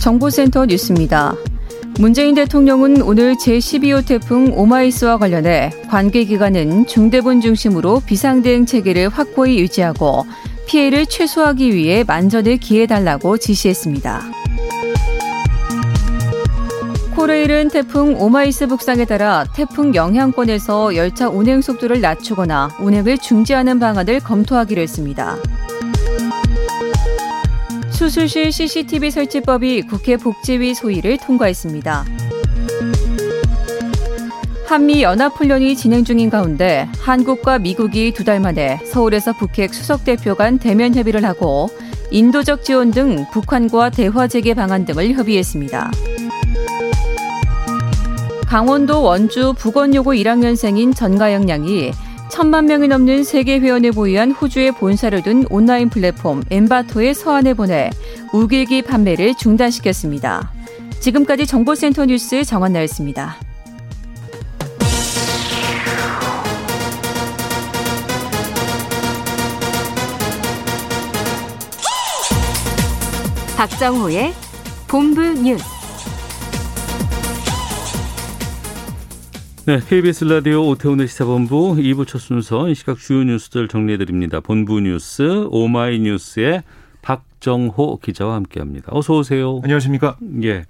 정보센터 뉴스입니다. 문재인 대통령은 오늘 제12호 태풍 오마이스와 관련해 관계기관은 중대본 중심으로 비상대응 체계를 확고히 유지하고 피해를 최소화하기 위해 만전을 기해달라고 지시했습니다. 코레일은 태풍 오마이스 북상에 따라 태풍 영향권에서 열차 운행 속도를 낮추거나 운행을 중지하는 방안을 검토하기로 했습니다. 수술실 CCTV 설치법이 국회 복지위 소위를 통과했습니다. 한미 연합훈련이 진행 중인 가운데 한국과 미국이 두 달 만에 서울에서 북핵 수석 대표 간 대면 협의를 하고 인도적 지원 등 북한과 대화 재개 방안 등을 협의했습니다. 강원도 원주 북원여고 1학년생인 전가영 양이 천만 명이 넘는 세계 회원을 보유한 호주의 본사를 둔 온라인 플랫폼 엠바토의 서한을 보내 우길기 판매를 중단시켰습니다. 지금까지 정보센터 뉴스 정한나였습니다. 박정호의 본부 뉴스. 네, KBS 라디오 오태훈의 시사본부 2부 첫 순서 이 시각 주요 뉴스들 정리해드립니다. 본부 뉴스 오마이뉴스의 박정호 기자와 함께합니다. 어서 오세요. 안녕하십니까? 예.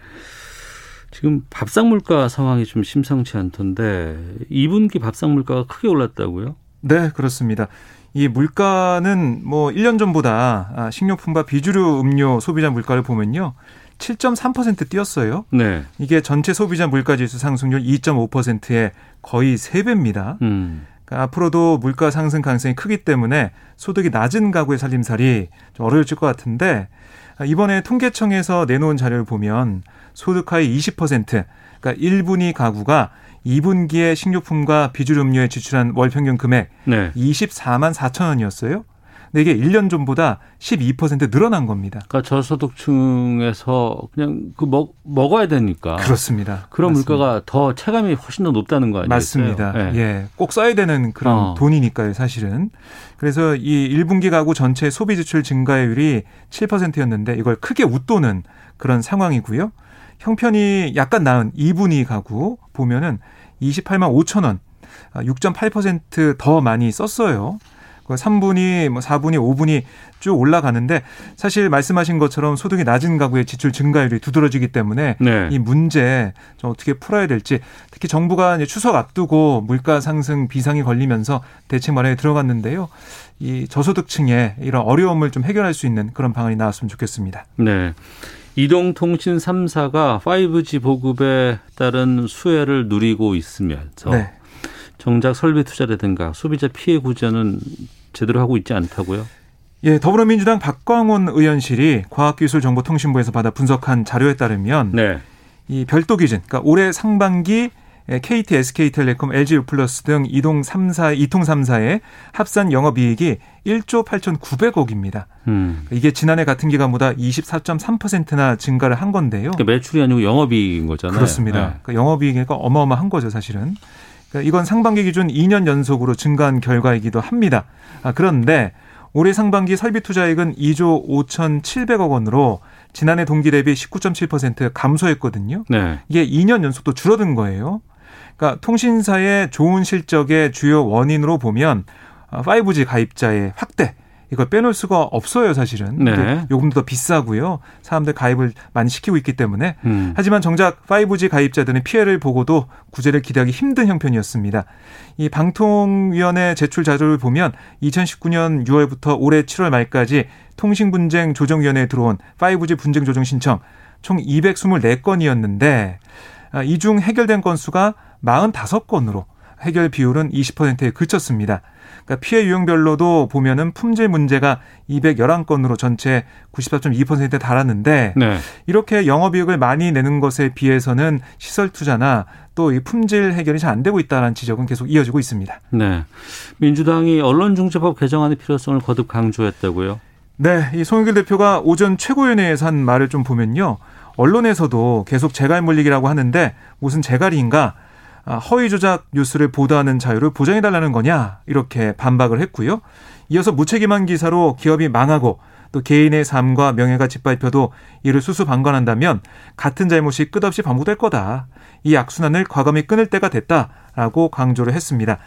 지금 밥상 물가 상황이 좀 심상치 않던데 2분기 밥상 물가가 크게 올랐다고요? 네, 그렇습니다. 이 물가는 뭐 1년 전보다 아, 식료품과 비주류 음료 소비자 물가를 보면요. 7.3% 뛰었어요. 네. 이게 전체 소비자 물가 지수 상승률 2.5%의 거의 3배입니다. 음. 그러니까 앞으로도 물가 상승 가능성이 크기 때문에 소득이 낮은 가구의 살림살이 좀 어려워질 것 같은데 아, 이번에 통계청에서 내놓은 자료를 보면 소득 하위 20% 그러니까 1분위 가구가 2분기에 식료품과 비주류 음료에 지출한 월 평균 금액 네. 24만 4천 원이었어요. 근데 이게 1년 전보다 12% 늘어난 겁니다. 그러니까 저소득층에서 그냥 그 먹, 먹어야 되니까. 그렇습니다. 그런 맞습니다. 물가가 더 체감이 훨씬 더 높다는 거 아니겠어요? 맞습니다. 네. 예. 꼭 써야 되는 그런 어. 돈이니까요, 사실은. 그래서 이 1분기 가구 전체 소비 지출 증가율이 7%였는데 이걸 크게 웃도는 그런 상황이고요. 형편이 약간 나은 2분위 가구 보면은 28만 5천 원, 6.8%더 많이 썼어요. 3분위, 뭐 4분위, 5분위 쭉 올라가는데 사실 말씀하신 것처럼 소득이 낮은 가구의 지출 증가율이 두드러지기 때문에 네. 이 문제 좀 어떻게 풀어야 될지 특히 정부가 이제 추석 앞두고 물가 상승 비상이 걸리면서 대책 마련에 들어갔는데요. 이 저소득층의 이런 어려움을 좀 해결할 수 있는 그런 방안이 나왔으면 좋겠습니다. 네. 이동통신 3사가 5G 보급에 따른 수혜를 누리고 있으면서 네. 정작 설비 투자라든가 소비자 피해 구제는 제대로 하고 있지 않다고요? 예, 더불어민주당 박광원 의원실이 과학기술정보통신부에서 받아 분석한 자료에 따르면 네. 이 별도 기준, 그러니까 올해 상반기 KT, SK텔레콤, LG 플러스 등 이동 3사, 이통 3사의 합산 영업이익이 1조 8,900억입니다. 음. 이게 지난해 같은 기간보다 24.3%나 증가를 한 건데요. 그러니까 매출이 아니고 영업이익인 거잖아요. 그렇습니다. 네. 그러니까 영업이익이니까 어마어마한 거죠, 사실은. 그러니까 이건 상반기 기준 2년 연속으로 증가한 결과이기도 합니다. 아, 그런데 올해 상반기 설비 투자액은 2조 5,700억 원으로 지난해 동기 대비 19.7% 감소했거든요. 네. 이게 2년 연속 또 줄어든 거예요. 그러니까 통신사의 좋은 실적의 주요 원인으로 보면 5G 가입자의 확대 이걸 빼놓을 수가 없어요, 사실은. 네. 요금도 더 비싸고요. 사람들 가입을 많이 시키고 있기 때문에. 음. 하지만 정작 5G 가입자들은 피해를 보고도 구제를 기대하기 힘든 형편이었습니다. 이 방통위원회 제출 자료를 보면 2019년 6월부터 올해 7월 말까지 통신분쟁 조정위원회에 들어온 5G 분쟁 조정 신청 총 224건이었는데 아, 이중 해결된 건수가 45건으로 해결 비율은 20%에 그쳤습니다. 그러니까 피해 유형별로도 보면은 품질 문제가 211건으로 전체 94.2%에 달았는데 네. 이렇게 영업이익을 많이 내는 것에 비해서는 시설 투자나 또 이 품질 해결이 잘 안 되고 있다는 지적은 계속 이어지고 있습니다. 네. 민주당이 언론중재법 개정안의 필요성을 거듭 강조했다고요? 네, 이 송영길 대표가 오전 최고위원회에서 한 말을 좀 보면요. 언론에서도 계속 재갈 물리기라고 하는데 무슨 재갈인가? 아, 허위 조작 뉴스를 보도하는 자유를 보장해 달라는 거냐? 이렇게 반박을 했고요. 이어서 무책임한 기사로 기업이 망하고 또 개인의 삶과 명예가 짓밟혀도 이를 수수방관한다면 같은 잘못이 끝없이 반복될 거다. 이 악순환을 과감히 끊을 때가 됐다라고 강조를 했습니다.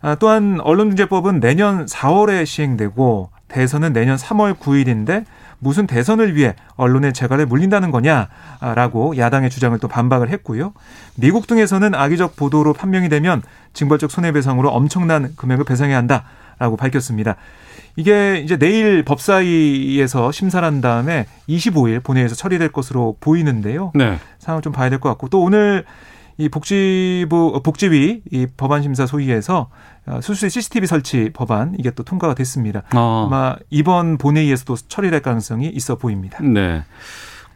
아, 또한 언론중재법은 내년 4월에 시행되고 대선은 내년 3월 9일인데 무슨 대선을 위해 언론의 재갈을 물린다는 거냐라고 야당의 주장을 또 반박을 했고요. 미국 등에서는 악의적 보도로 판명이 되면 징벌적 손해배상으로 엄청난 금액을 배상해야 한다라고 밝혔습니다. 이게 이제 내일 법사위에서 심사를 한 다음에 25일 본회의에서 처리될 것으로 보이는데요. 네. 상황을 좀 봐야 될 것 같고 또 오늘 이 복지부 복지위 이 법안 심사 소위에서 어, 수수의 CCTV 설치 법안 이게 또 통과가 됐습니다. 어. 아마 이번 본회의에서도 처리될 가능성이 있어 보입니다. 네.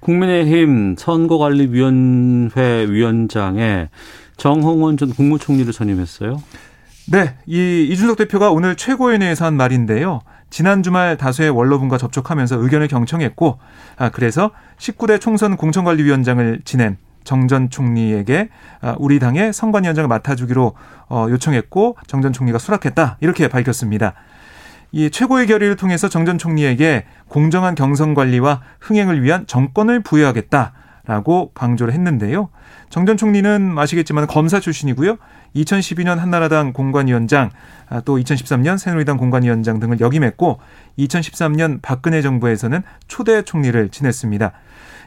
국민의힘 선거관리위원회 위원장에 정홍원 전 국무총리를 선임했어요. 네, 이 이준석 대표가 오늘 최고위원회에서 한 말인데요. 지난 주말 다수의 원로분과 접촉하면서 의견을 경청했고, 아, 그래서 19대 총선 공천관리위원장을 지낸 정 전 총리에게 아, 우리 당의 선관위원장을 맡아주기로 어, 요청했고 정 전 총리가 수락했다 이렇게 밝혔습니다. 이 최고의 결의를 통해서 정 전 총리에게 공정한 경선 관리와 흥행을 위한 정권을 부여하겠다 라고 강조를 했는데요. 정 전 총리는 아시겠지만 검사 출신이고요. 2012년 한나라당 공관위원장, 아, 또 2013년 새누리당 공관위원장 등을 역임했고 2013년 박근혜 정부에서는 초대 총리를 지냈습니다.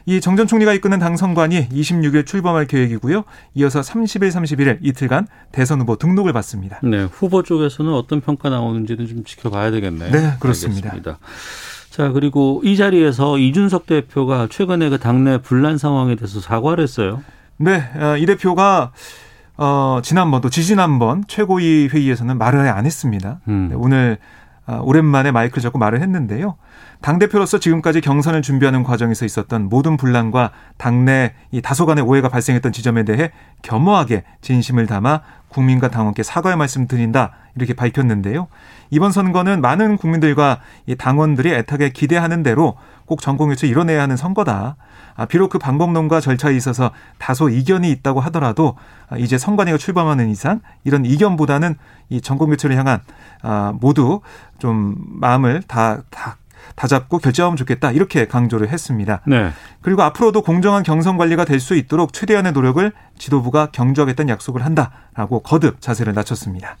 이 정 전 총리가 이끄는 당 선관위 26일 출범할 계획이고요. 이어서 30일, 31일 이틀간 대선 후보 등록을 받습니다. 네. 후보 쪽에서는 어떤 평가 나오는지는 좀 지켜봐야 되겠네요. 네, 그렇습니다. 알겠습니다. 자, 그리고 이 자리에서 이준석 대표가 최근에 그 당내 분란 상황에 대해서 사과를 했어요. 네, 어, 이 대표가 어, 지난번 또 지지난번 최고위 회의에서는 말을 안 했습니다. 음. 네, 오늘 어, 오랜만에 마이크를 잡고 말을 했는데요. 당대표로서 지금까지 경선을 준비하는 과정에서 있었던 모든 분란과 당내 이 다소간의 오해가 발생했던 지점에 대해 겸허하게 진심을 담아 국민과 당원께 사과의 말씀 드린다 이렇게 밝혔는데요. 이번 선거는 많은 국민들과 이 당원들이 애타게 기대하는 대로 꼭 전공유치 이뤄내야 하는 선거다. 아, 비록 그 방법론과 절차에 있어서 다소 이견이 있다고 하더라도 아, 이제 선관위가 출범하는 이상 이런 이견보다는 이 전공교체를 향한 아, 모두 좀 마음을 다, 다 다 잡고 결정하면 좋겠다 이렇게 강조를 했습니다. 네. 그리고 앞으로도 공정한 경선 관리가 될 수 있도록 최대한의 노력을 지도부가 경주하겠다는 약속을 한다라고 거듭 자세를 낮췄습니다.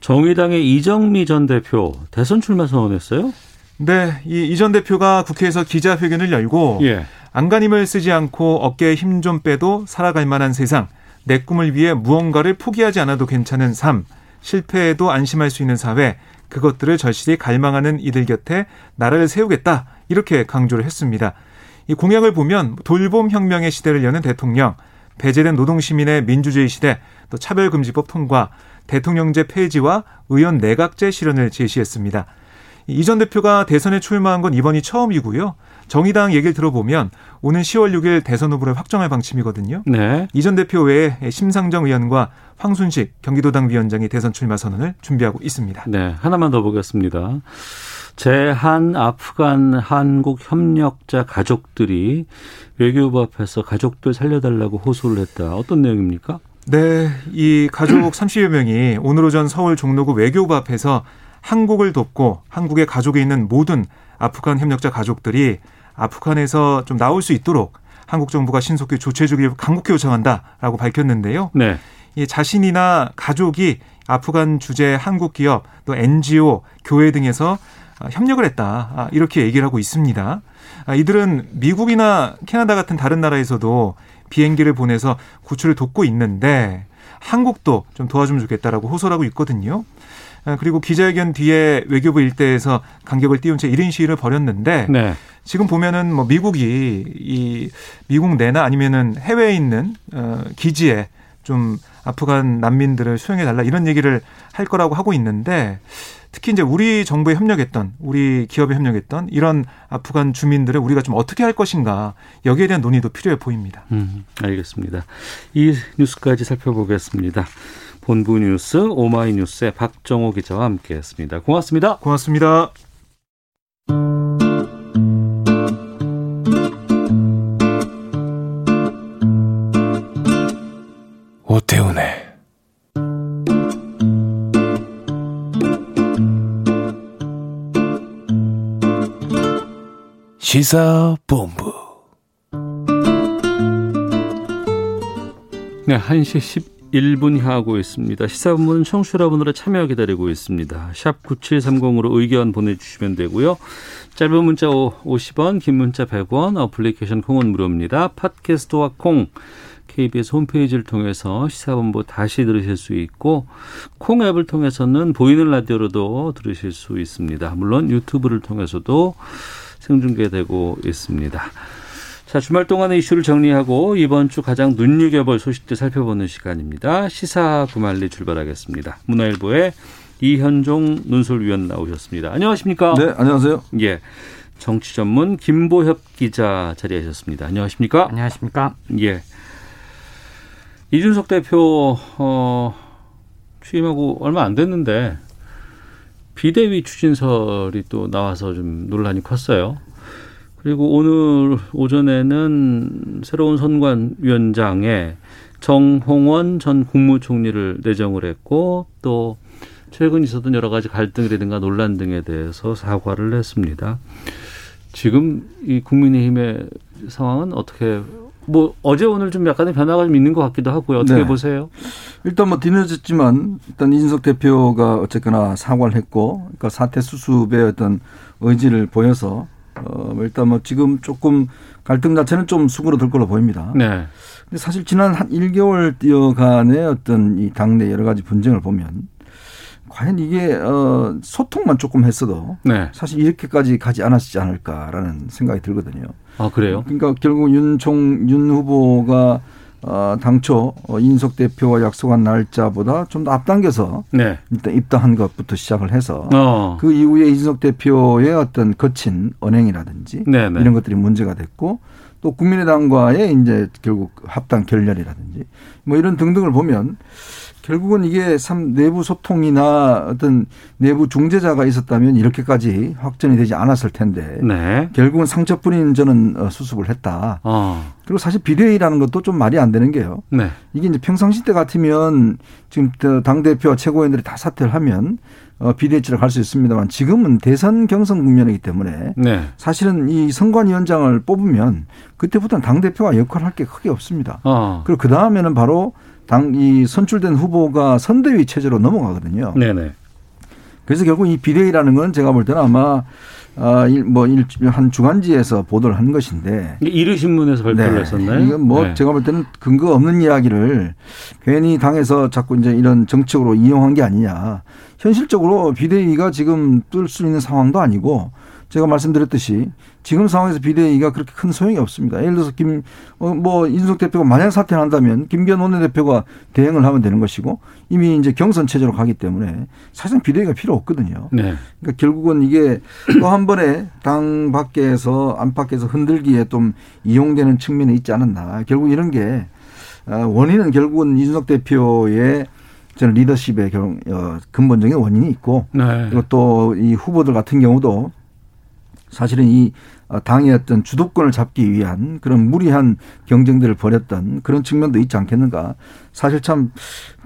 정의당의 이정미 전 대표 대선 출마 선언했어요? 네, 이 이전 대표가 국회에서 기자회견을 열고 예. 안간힘을 쓰지 않고 어깨에 힘 좀 빼도 살아갈 만한 세상, 내 꿈을 위해 무언가를 포기하지 않아도 괜찮은 삶, 실패해도 안심할 수 있는 사회, 그것들을 절실히 갈망하는 이들 곁에 나라를 세우겠다 이렇게 강조를 했습니다. 이 공약을 보면 돌봄 혁명의 시대를 여는 대통령, 배제된 노동시민의 민주주의 시대, 또 차별금지법 통과, 대통령제 폐지와 의원 내각제 실현을 제시했습니다. 이 전 대표가 대선에 출마한 건 이번이 처음이고요. 정의당 얘기를 들어보면 오는 10월 6일 대선 후보를 확정할 방침이거든요. 네. 이 전 대표 외에 심상정 의원과 황순식 경기도당 위원장이 대선 출마 선언을 준비하고 있습니다. 네. 하나만 더 보겠습니다. 제한 아프간 한국 협력자 가족들이 외교부 앞에서 가족들 살려달라고 호소를 했다. 어떤 내용입니까? 네, 이 가족 30여 명이 오늘 오전 서울 종로구 외교부 앞에서 한국을 돕고 한국의 가족에 있는 모든 아프간 협력자 가족들이 아프간에서 좀 나올 수 있도록 한국 정부가 신속히 조치해 주길 간곡히 요청한다라고 밝혔는데요. 네. 이 자신이나 가족이 아프간 주재 한국 기업 또 NGO 교회 등에서 아, 협력을 했다 아, 이렇게 얘기를 하고 있습니다. 아, 이들은 미국이나 캐나다 같은 다른 나라에서도 비행기를 보내서 구출을 돕고 있는데 한국도 좀 도와주면 좋겠다라고 호소를 하고 있거든요. 그리고 기자회견 뒤에 외교부 일대에서 간격을 띄운 채 1인 시위를 벌였는데 네. 지금 보면은 뭐 미국이 이 미국 내나 아니면은 해외에 있는 어 기지에 좀 아프간 난민들을 수용해 달라 이런 얘기를 할 거라고 하고 있는데 특히 이제 우리 정부에 협력했던 우리 기업에 협력했던 이런 아프간 주민들을 우리가 좀 어떻게 할 것인가 여기에 대한 논의도 필요해 보입니다. 음, 알겠습니다. 이 뉴스까지 살펴보겠습니다. 본부 뉴스 오마이뉴스의 박정호 기자와 함께했습니다. 고맙습니다. 고맙습니다. 오태훈의 시사본부 네, 1시 11분 향하고 있습니다. 시사본부는 청취자 여러분들의 참여 기다리고 있습니다. 샵 9730으로 의견 보내주시면 되고요. 짧은 문자 50원, 긴 문자 100원, 어플리케이션 콩은 무료입니다. 팟캐스트와 콩, KBS 홈페이지를 통해서 시사본부 다시 들으실 수 있고 콩 앱을 통해서는 보이는 라디오로도 들으실 수 있습니다. 물론 유튜브를 통해서도 생중계되고 있습니다. 자, 주말 동안의 이슈를 정리하고 이번 주 가장 눈여겨볼 소식들 살펴보는 시간입니다. 시사 구말리 출발하겠습니다. 문화일보의 이현종 논설위원 나오셨습니다. 안녕하십니까? 네, 안녕하세요. 예. 정치 전문 김보협 기자 자리하셨습니다. 안녕하십니까? 안녕하십니까? 예. 이준석 대표 어 취임하고 얼마 안 됐는데 비대위 추진설이 또 나와서 좀 논란이 컸어요. 그리고 오늘 오전에는 새로운 선관위원장에 정홍원 전 국무총리를 내정을 했고 또 최근 있었던 여러 가지 갈등이라든가 논란 등에 대해서 사과를 했습니다. 지금 이 국민의힘의 상황은 어떻게 뭐 어제 오늘 좀 약간의 변화가 좀 있는 것 같기도 하고요. 어떻게 네. 보세요? 일단 뭐 뒤늦었지만 일단 이준석 대표가 어쨌거나 사과를 했고 그러니까 사태 수습의 어떤 의지를 보여서 어 일단 뭐 지금 조금 갈등 자체는 좀 수그러들 걸로 보입니다. 네. 근데 사실 지난 한 1개월 뛰어간의 어떤 이 당내 여러 가지 분쟁을 보면 과연 이게 어 소통만 조금 했어도 네. 사실 이렇게까지 가지 않았지 않을까라는 생각이 들거든요. 아 그래요? 그러니까 결국 윤총 윤 후보가 어, 당초 어, 인석 대표와 약속한 날짜보다 좀 더 앞당겨서 네. 일단 입당한 것부터 시작을 해서 어. 그 이후에 이준석 대표의 어떤 거친 언행이라든지 네네. 이런 것들이 문제가 됐고 또 국민의당과의 이제 결국 합당 결렬이라든지 뭐 이런 등등을 보면 결국은 이게 참 내부 소통이나 어떤 내부 중재자가 있었다면 이렇게까지 확전이 되지 않았을 텐데 네. 결국은 상처뿐인 저는 어, 수습을 했다. 어. 그리고 사실 비대위라는 것도 좀 말이 안 되는 게요. 네. 이게 이제 평상시 때 같으면 지금 당 대표와 최고위원들이 다 사퇴를 하면 어, 비대위치를 갈수 있습니다만 지금은 대선 경선 국면이기 때문에 네. 사실은 이 선관위원장을 뽑으면 그때부터는 당 대표가 역할을 할게 크게 없습니다. 어. 그리고 그 다음에는 바로 당 이 선출된 후보가 선대위 체제로 넘어가거든요. 네네. 그래서 결국 이 비대위라는 건 제가 볼 때는 아마 아뭐한 주간지에서 보도를 한 것인데 이게 이르신문에서 발표를 했었나요? 이건 뭐 네. 제가 볼 때는 근거 없는 이야기를 괜히 당에서 자꾸 이제 이런 정책으로 이용한 게 아니냐. 현실적으로 비대위가 지금 뜰 수 있는 상황도 아니고 제가 말씀드렸듯이 지금 상황에서 비대위가 그렇게 큰 소용이 없습니다. 예를 들어서 김, 어, 뭐, 인석 대표가 만약 사퇴를 한다면 김기현 원내대표가 대행을 하면 되는 것이고 이미 이제 경선 체제로 가기 때문에 사실은 비대위가 필요 없거든요. 네. 그러니까 결국은 이게 또 한 번에 당 밖에서 안팎에서 흔들기에 좀 이용되는 측면이 있지 않았나. 결국 이런 게 어, 원인은 결국은 이준석 대표의 저는 리더십의 결- 어, 근본적인 원인이 있고 네. 그리고 또 이 후보들 같은 경우도 사실은 이 어, 당의 어떤 주도권을 잡기 위한 그런 무리한 경쟁들을 벌였던 그런 측면도 있지 않겠는가. 사실 참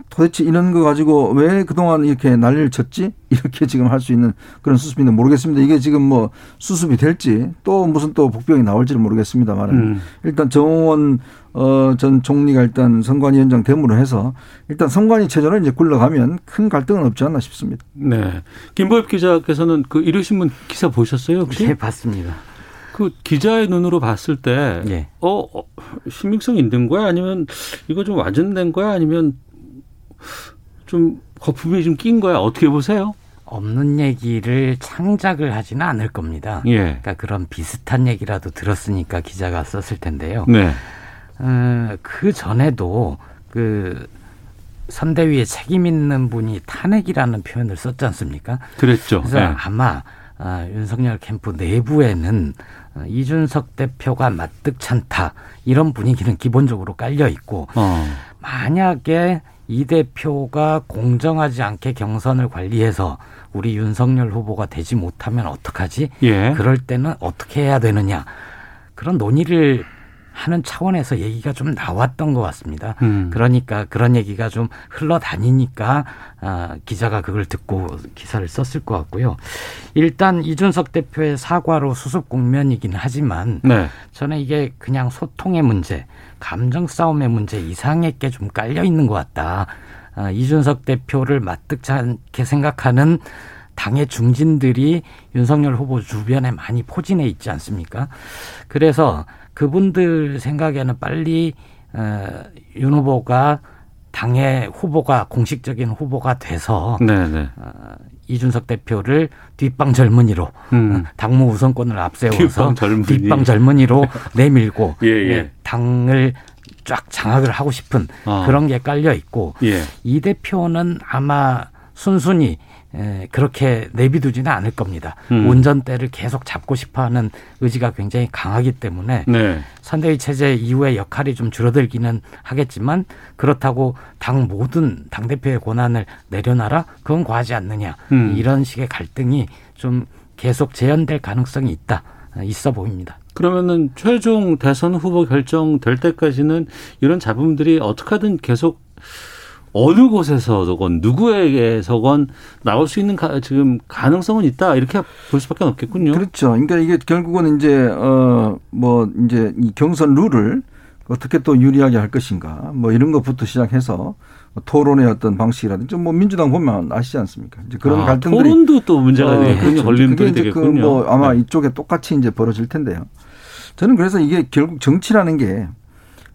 도대체 이런 거 가지고 왜 그동안 이렇게 난리를 쳤지? 이렇게 지금 할 수 있는 그런 수습인지 모르겠습니다. 이게 지금 뭐 수습이 될지 또 무슨 또 복병이 나올지는 모르겠습니다만 음. 일단 정원 어, 전 총리가 일단 선관위원장 대무로 해서 일단 선관위 체제로 이제 굴러가면 큰 갈등은 없지 않나 싶습니다. 네. 김보엽 기자께서는 그 이르신문 기사 보셨어요 혹시? 네, 봤습니다. 그 기자의 눈으로 봤을 때, 예. 어, 어, 신빙성 있는 거야? 아니면 이거 좀 와전된 거야? 아니면 좀 거품이 좀 낀 거야? 어떻게 보세요? 없는 얘기를 창작을 하지는 않을 겁니다. 예. 그러니까 그런 비슷한 얘기라도 들었으니까 기자가 썼을 텐데요. 네. 어, 그 전에도 그그 선대위에 책임 있는 분이 탄핵이라는 표현을 썼지 않습니까? 그랬죠. 그래서 네. 아마 아, 윤석열 캠프 내부에는 어, 이준석 대표가 마뜩찮다 이런 분위기는 기본적으로 깔려 있고 어. 만약에 이 대표가 공정하지 않게 경선을 관리해서 우리 윤석열 후보가 되지 못하면 어떡하지? 예. 그럴 때는 어떻게 해야 되느냐 그런 논의를 하는 차원에서 얘기가 좀 나왔던 것 같습니다. 음. 그러니까 그런 얘기가 좀 흘러다니니까 아, 기자가 그걸 듣고 기사를 썼을 것 같고요. 일단 이준석 대표의 사과로 수습 국면이긴 하지만 네. 저는 이게 그냥 소통의 문제, 감정 싸움의 문제 이상하게 좀 깔려 있는 것 같다. 아, 이준석 대표를 마뜩지 않게 생각하는 당의 중진들이 윤석열 후보 주변에 많이 포진해 있지 않습니까? 그래서 그분들 생각에는 빨리 어, 윤 후보가 당의 후보가 공식적인 후보가 돼서 네, 네. 어, 이준석 대표를 뒷방 젊은이로 음. 당무 우선권을 앞세워서 뒷방 젊은이. 뒷방 젊은이로 내밀고 예, 예. 당을 쫙 장악을 하고 싶은 아. 그런 게 깔려 있고 예. 이 대표는 아마 순순히 에, 그렇게 내비두지는 않을 겁니다. 음. 운전대를 계속 잡고 싶어하는 의지가 굉장히 강하기 때문에 네. 선대위 체제 이후의 역할이 좀 줄어들기는 하겠지만 그렇다고 당 모든 당 대표의 권한을 내려놔라 그건 과하지 않느냐 음. 이런 식의 갈등이 좀 계속 재현될 가능성이 있다 있어 보입니다. 그러면은 최종 대선 후보 결정될 때까지는 이런 잡음들이 어떻게든 계속 어느 곳에서건 누구에게서건 나올 수 있는 가, 지금 가능성은 있다 이렇게 볼 수밖에 없겠군요. 그렇죠. 그러니까 이게 결국은 이제 어 뭐 이제 이 경선 룰을 어떻게 또 유리하게 할 것인가 뭐 이런 것부터 시작해서 토론의 어떤 방식이라든지 뭐 민주당 보면 아시지 않습니까? 이제 그런 아, 갈등들이 토론도 또 문제가 어, 되게 그렇죠. 걸림돌이 그게 이제 그 되겠군요. 뭐 아마 네. 이쪽에 똑같이 이제 벌어질 텐데요. 저는 그래서 이게 결국 정치라는 게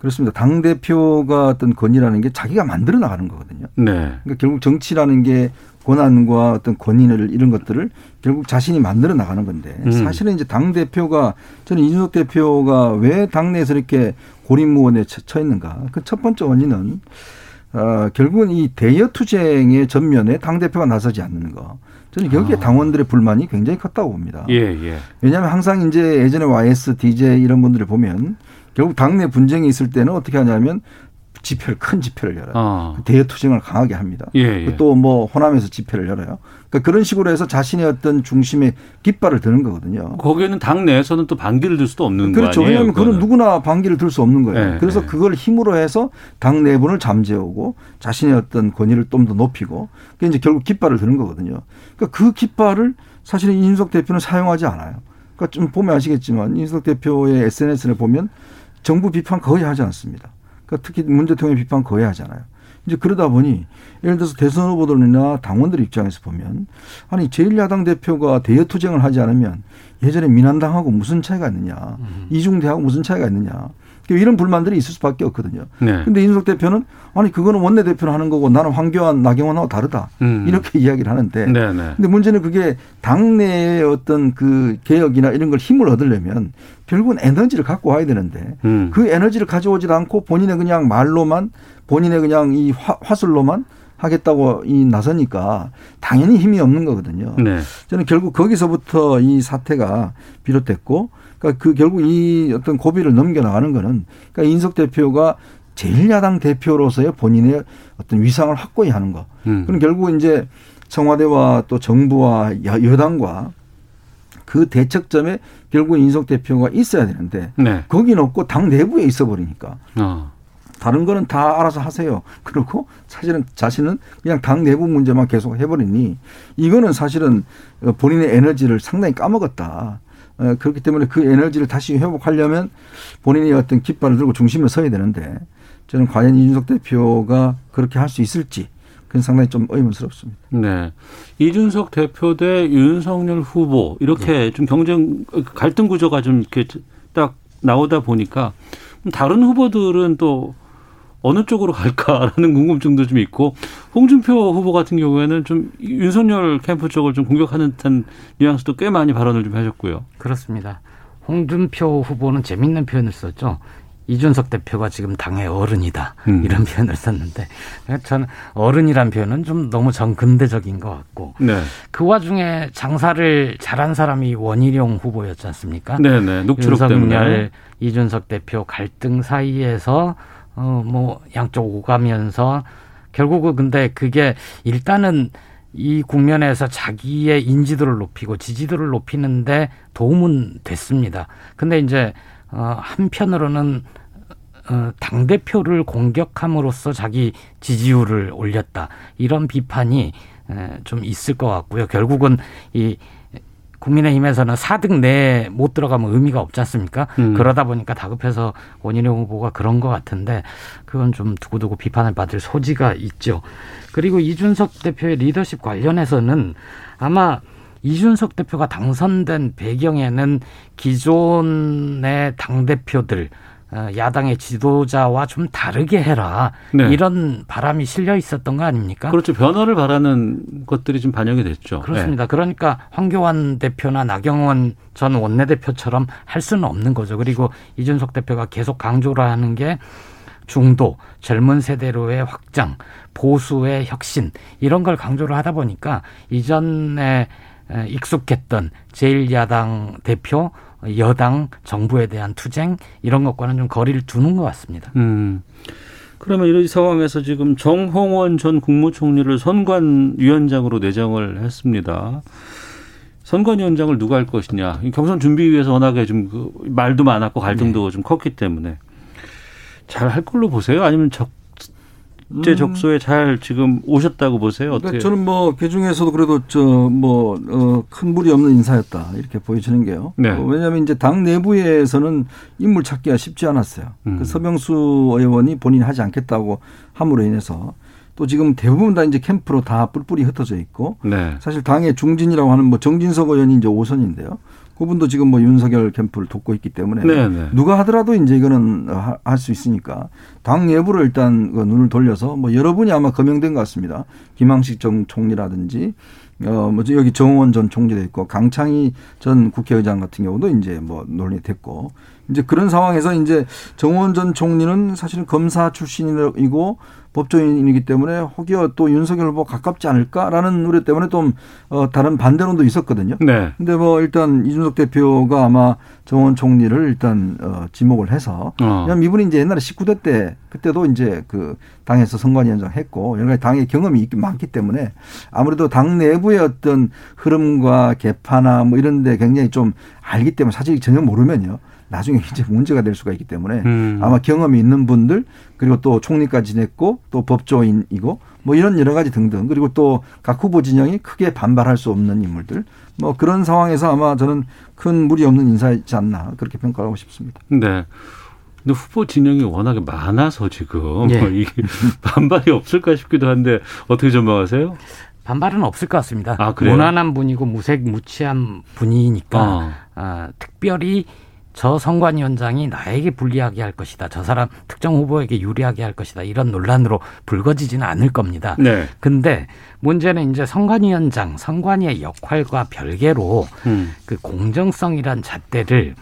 그렇습니다. 당 대표가 어떤 권위라는 게 자기가 만들어 나가는 거거든요. 네. 그러니까 결국 정치라는 게 권한과 어떤 권위를 이런 것들을 결국 자신이 만들어 나가는 건데 음. 사실은 이제 당 대표가 저는 이준석 대표가 왜 당내에서 이렇게 고립무원에 처- 처했는가 그 첫 번째 원인은 어, 결국은 이 대여 투쟁의 전면에 당 대표가 나서지 않는 거. 저는 여기에 아. 당원들의 불만이 굉장히 컸다고 봅니다. 예, 예. 왜냐하면 항상 이제 예전에 YS, DJ 이런 분들을 보면 결국 당내 분쟁이 있을 때는 어떻게 하냐면 집회를 큰 집회를 열어요. 아. 대여 투쟁을 강하게 합니다. 예, 예. 또뭐 호남에서 집회를 열어요. 그러니까 그런 식으로 해서 자신의 어떤 중심에 깃발을 드는 거거든요. 거기에는 당 내에서는 또 반기를 들 수도 없는 그렇죠. 거 아니에요? 왜냐하면 그건. 누구나 반기를 들 수 없는 거예요. 네, 그래서 네. 그걸 힘으로 해서 당 내분을 잠재우고 자신의 어떤 권위를 좀 더 높이고 그게 이제 결국 깃발을 드는 거거든요. 그러니까 그 깃발을 사실은 이준석 대표는 사용하지 않아요. 그러니까 좀 보면 아시겠지만 이준석 대표의 SNS를 보면 정부 비판 거의 하지 않습니다. 그러니까 특히 문 대통령 비판 거의 하잖아요. 이제 그러다 보니 예를 들어서 대선 후보들이나 당원들 입장에서 보면 아니 제1야당 대표가 대여 투쟁을 하지 않으면 예전에 민한당하고 무슨 차이가 있느냐 이중대하고 무슨 차이가 있느냐 이런 불만들이 있을 수밖에 없거든요. 네. 근데 이준석 대표는 아니 그거는 원내 대표는 하는 거고 나는 황교안 나경원하고 다르다 음. 이렇게 이야기를 하는데 네, 네. 근데 문제는 그게 당내의 어떤 그 개혁이나 이런 걸 힘을 얻으려면 결국은 에너지를 갖고 와야 되는데 음. 그 에너지를 가져오지도 않고 본인의 그냥 말로만 본인의 그냥 이 화, 화술로만 하겠다고 이 나서니까 당연히 힘이 없는 거거든요. 네. 저는 결국 거기서부터 이 사태가 비롯됐고 그러니까 그 결국 이 어떤 고비를 넘겨나가는 거는 그러니까 인석 대표가 제1야당 대표로서의 본인의 어떤 위상을 확고히 하는 거. 음. 그럼 결국 이제 청와대와 또 정부와 여- 여당과 그 대척점에 결국 인석 대표가 있어야 되는데 네. 거기는 없고 당 내부에 있어 버리니까 어. 다른 거는 다 알아서 하세요. 그리고 사실은 자신은 그냥 당 내부 문제만 계속 해버리니 이거는 사실은 본인의 에너지를 상당히 까먹었다. 어, 그렇기 때문에 그 에너지를 다시 회복하려면 본인이 어떤 깃발을 들고 중심에 서야 되는데 저는 과연 이준석 대표가 그렇게 할 수 있을지 그건 상당히 좀 의문스럽습니다. 네. 이준석 대표 대 윤석열 후보 이렇게 네. 좀 경쟁 갈등 구조가 좀 이렇게 딱 나오다 보니까 다른 후보들은 또 어느 쪽으로 갈까라는 궁금증도 좀 있고 홍준표 후보 같은 경우에는 좀 윤석열 캠프 쪽을 좀 공격하는 듯한 뉘앙스도 꽤 많이 발언을 좀 하셨고요. 그렇습니다. 홍준표 후보는 재밌는 표현을 썼죠. 이준석 대표가 지금 당의 어른이다 음. 이런 표현을 썼는데 저는 어른이란 표현은 좀 너무 정근대적인 것 같고 네. 그 와중에 장사를 잘한 사람이 원희룡 후보였지 않습니까? 네네. 녹취록 때문에. 윤석열, 이준석 대표 갈등 사이에서 어뭐 양쪽 오가면서 결국은 근데 그게 일단은 이 국면에서 자기의 인지도를 높이고 지지도를 높이는데 도움은 됐습니다. 근데 이제 어 한편으로는 어, 당 대표를 공격함으로써 자기 지지율을 올렸다. 이런 비판이 에, 좀 있을 것 같고요. 결국은 이 국민의힘에서는 4등 내에 못 들어가면 의미가 없지 않습니까? 음. 그러다 보니까 다급해서 원희룡 후보가 그런 것 같은데 그건 좀 두고두고 비판을 받을 소지가 있죠. 그리고 이준석 대표의 리더십 관련해서는 아마 이준석 대표가 당선된 배경에는 기존의 당대표들 어, 야당의 지도자와 좀 다르게 해라 네. 이런 바람이 실려 있었던 거 아닙니까? 그렇죠. 변화를 바라는 것들이 좀 반영이 됐죠. 그렇습니다. 그러니까 황교안 대표나 나경원 전 원내대표처럼 할 수는 없는 거죠. 그리고 이준석 대표가 계속 강조를 하는 게 중도, 젊은 세대로의 확장, 보수의 혁신 이런 걸 강조를 하다 보니까 이전에 에, 익숙했던 제1야당 대표, 여당, 정부에 대한 투쟁 이런 것과는 좀 거리를 두는 것 같습니다. 음. 그러면 이런 상황에서 지금 정홍원 전 국무총리를 선관위원장으로 내정을 했습니다. 선관위원장을 누가 할 것이냐. 이 경선 준비위에서 워낙에 좀그 말도 많았고 갈등도 네. 좀 컸기 때문에 잘 할 걸로 보세요? 아니면 적 재 적소에 잘 지금 오셨다고 보세요? 어떻게? 그러니까 저는 뭐 그 중에서도 그래도 저뭐큰 무리 없는 인사였다 이렇게 보여지는 게요. 네. 어, 왜냐하면 이제 당 내부에서는 인물 찾기가 쉽지 않았어요. 음. 그 서명수 의원이 본인이 하지 않겠다고 함으로 인해서 또 지금 대부분 다 이제 캠프로 다 뿔뿔이 흩어져 있고 네. 사실 당의 중진이라고 하는 뭐 정진석 의원이 이제 5선인데요. 그분도 지금 뭐 윤석열 캠프를 돕고 있기 때문에 네, 네. 누가 하더라도 이제 이거는 할 수 있으니까 당 내부를 일단 그 눈을 돌려서 뭐 여러분이 아마 거명된 것 같습니다. 김항식 전 총리라든지 어뭐 여기 정원 전 총리도 있고 강창희 전 국회의장 같은 경우도 이제 뭐 논의됐고 이제 그런 상황에서 이제 정원 전 총리는 사실은 검사 출신이고 법조인이기 때문에 혹여 또 윤석열 후보 가깝지 않을까라는 우려 때문에 좀 어, 다른 반대론도 있었거든요. 네. 근데 뭐 일단 이준석 대표가 아마 정원 총리를 일단 어, 지목을 해서 어. 왜냐면 이분이 이제 옛날에 19대 때 그때도 이제 그 당에서 선관위원장 했고 여러 가지 당의 경험이 있긴 많기 때문에 아무래도 당 내부의 어떤 흐름과 개파나 뭐 이런 데 굉장히 좀 알기 때문에 사실 전혀 모르면요. 나중에 이제 문제가 될 수가 있기 때문에 음. 아마 경험이 있는 분들 그리고 또 총리까지 지냈고 또 법조인이고 뭐 이런 여러 가지 등등 그리고 또 각 후보 진영이 크게 반발할 수 없는 인물들 뭐 그런 상황에서 아마 저는 큰 무리 없는 인사이지 않나 그렇게 평가하고 싶습니다. 네. 근데 후보 진영이 워낙에 많아서 지금 예. 이게 반발이 없을까 싶기도 한데 어떻게 전망하세요? 반발은 없을 것 같습니다. 아, 그래요? 무난한 분이고 무색 무취한 분이니까 어. 아, 특별히 저 선관위원장이 나에게 불리하게 할 것이다. 저 사람 특정 후보에게 유리하게 할 것이다. 이런 논란으로 불거지지는 않을 겁니다. 네. 근데 문제는 이제 선관위원장, 선관위의 역할과 별개로 음. 그 공정성이란 잣대를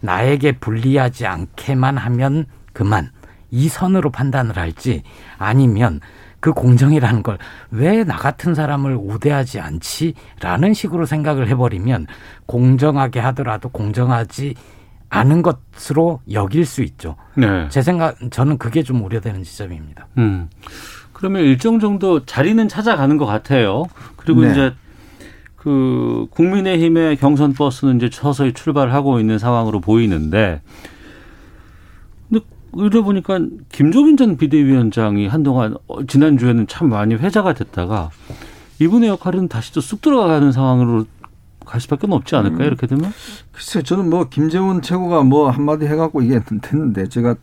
나에게 불리하지 않게만 하면 그만 이 선으로 판단을 할지 아니면 그 공정이라는 걸 왜 나 같은 사람을 우대하지 않지라는 식으로 생각을 해버리면 공정하게 하더라도 공정하지 않은 것으로 여길 수 있죠. 네. 제 생각 저는 그게 좀 우려되는 지점입니다. 음. 그러면 일정 정도 자리는 찾아가는 것 같아요. 그리고 네. 이제 그 국민의힘의 경선 버스는 이제 서서히 출발하고 있는 상황으로 보이는데, 근데 이러 보니까 김종인 전 비대위원장이 한동안 어, 지난 주에는 참 많이 회자가 됐다가 이분의 역할은 다시 또 쑥 들어가는 상황으로 갈 수밖에 없지 않을까요? 이렇게 되면? 글쎄 저는 뭐 김재원 최고가 뭐 한마디 해갖고 이게 됐는데 제가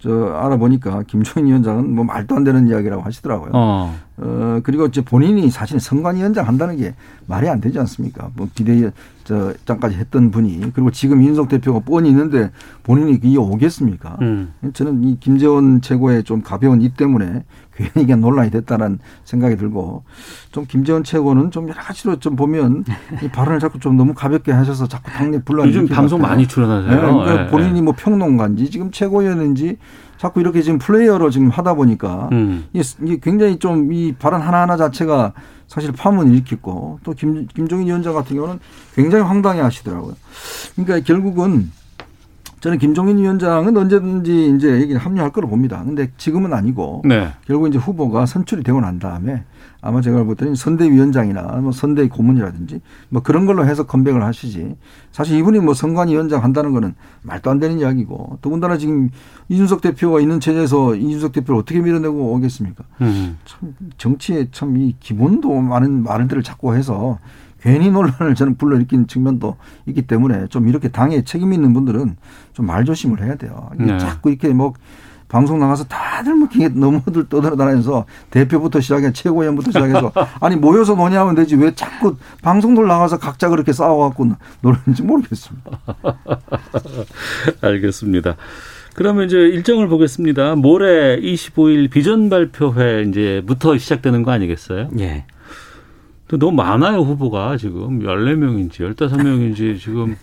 저 알아보니까 김종인 위원장은 뭐 말도 안 되는 이야기라고 하시더라고요. 어. 어, 그리고 이제 본인이 사실 선관위원장 한다는 게 말이 안 되지 않습니까? 뭐 비대위 저장까지 했던 분이 그리고 지금 윤석 대표가 뻔히 있는데 본인이 이게 오겠습니까? 음. 저는 이 김재원 최고의 좀 가벼운 입 때문에 괜히 이게 논란이 됐다는 생각이 들고 좀 김재원 최고는 좀 여러 가지로 좀 보면 이 발언을 자꾸 좀 너무 가볍게 하셔서 자꾸 당내 분란이 요즘 방송 많이 출연하세요. 네, 그러니까 예, 본인이 뭐 평론가인지 지금 최고였는지 자꾸 이렇게 지금 플레이어로 지금 하다 보니까 음. 이게 굉장히 좀 이 발언 하나하나 자체가 사실 파문을 일으켰고 또 김, 김종인 위원장 같은 경우는 굉장히 황당해 하시더라고요. 그러니까 결국은 저는 김종인 위원장은 언제든지 이제 얘기를 합류할 거로 봅니다. 근데 지금은 아니고 네. 결국 이제 후보가 선출이 되고 난 다음에 아마 제가 볼 때는 선대위원장이나 뭐 선대 고문이라든지 뭐 그런 걸로 해서 컴백을 하시지. 사실 이분이 뭐 선관위원장 한다는 거는 말도 안 되는 이야기고 더군다나 지금 이준석 대표가 있는 체제에서 이준석 대표를 어떻게 밀어내고 오겠습니까? 음. 참 정치에 참 이 기본도 많은 말들을 자꾸 해서 괜히 논란을 저는 불러일으킨 측면도 있기 때문에 좀 이렇게 당에 책임 있는 분들은 좀 말조심을 해야 돼요. 이게 네. 자꾸 이렇게 뭐 방송 나가서 다들 뭐 이렇게 너무들 떠들어다니면서 대표부터 시작해 최고위원부터 시작해서 아니 모여서 논의하면 되지 왜 자꾸 방송들 나가서 각자 그렇게 싸워갖고 노는지 모르겠습니다. 알겠습니다. 그러면 이제 일정을 보겠습니다. 모레 25일 비전 발표회 이제부터 시작되는 거 아니겠어요? 예. 또 너무 많아요, 후보가 지금. 14명인지 15명인지 지금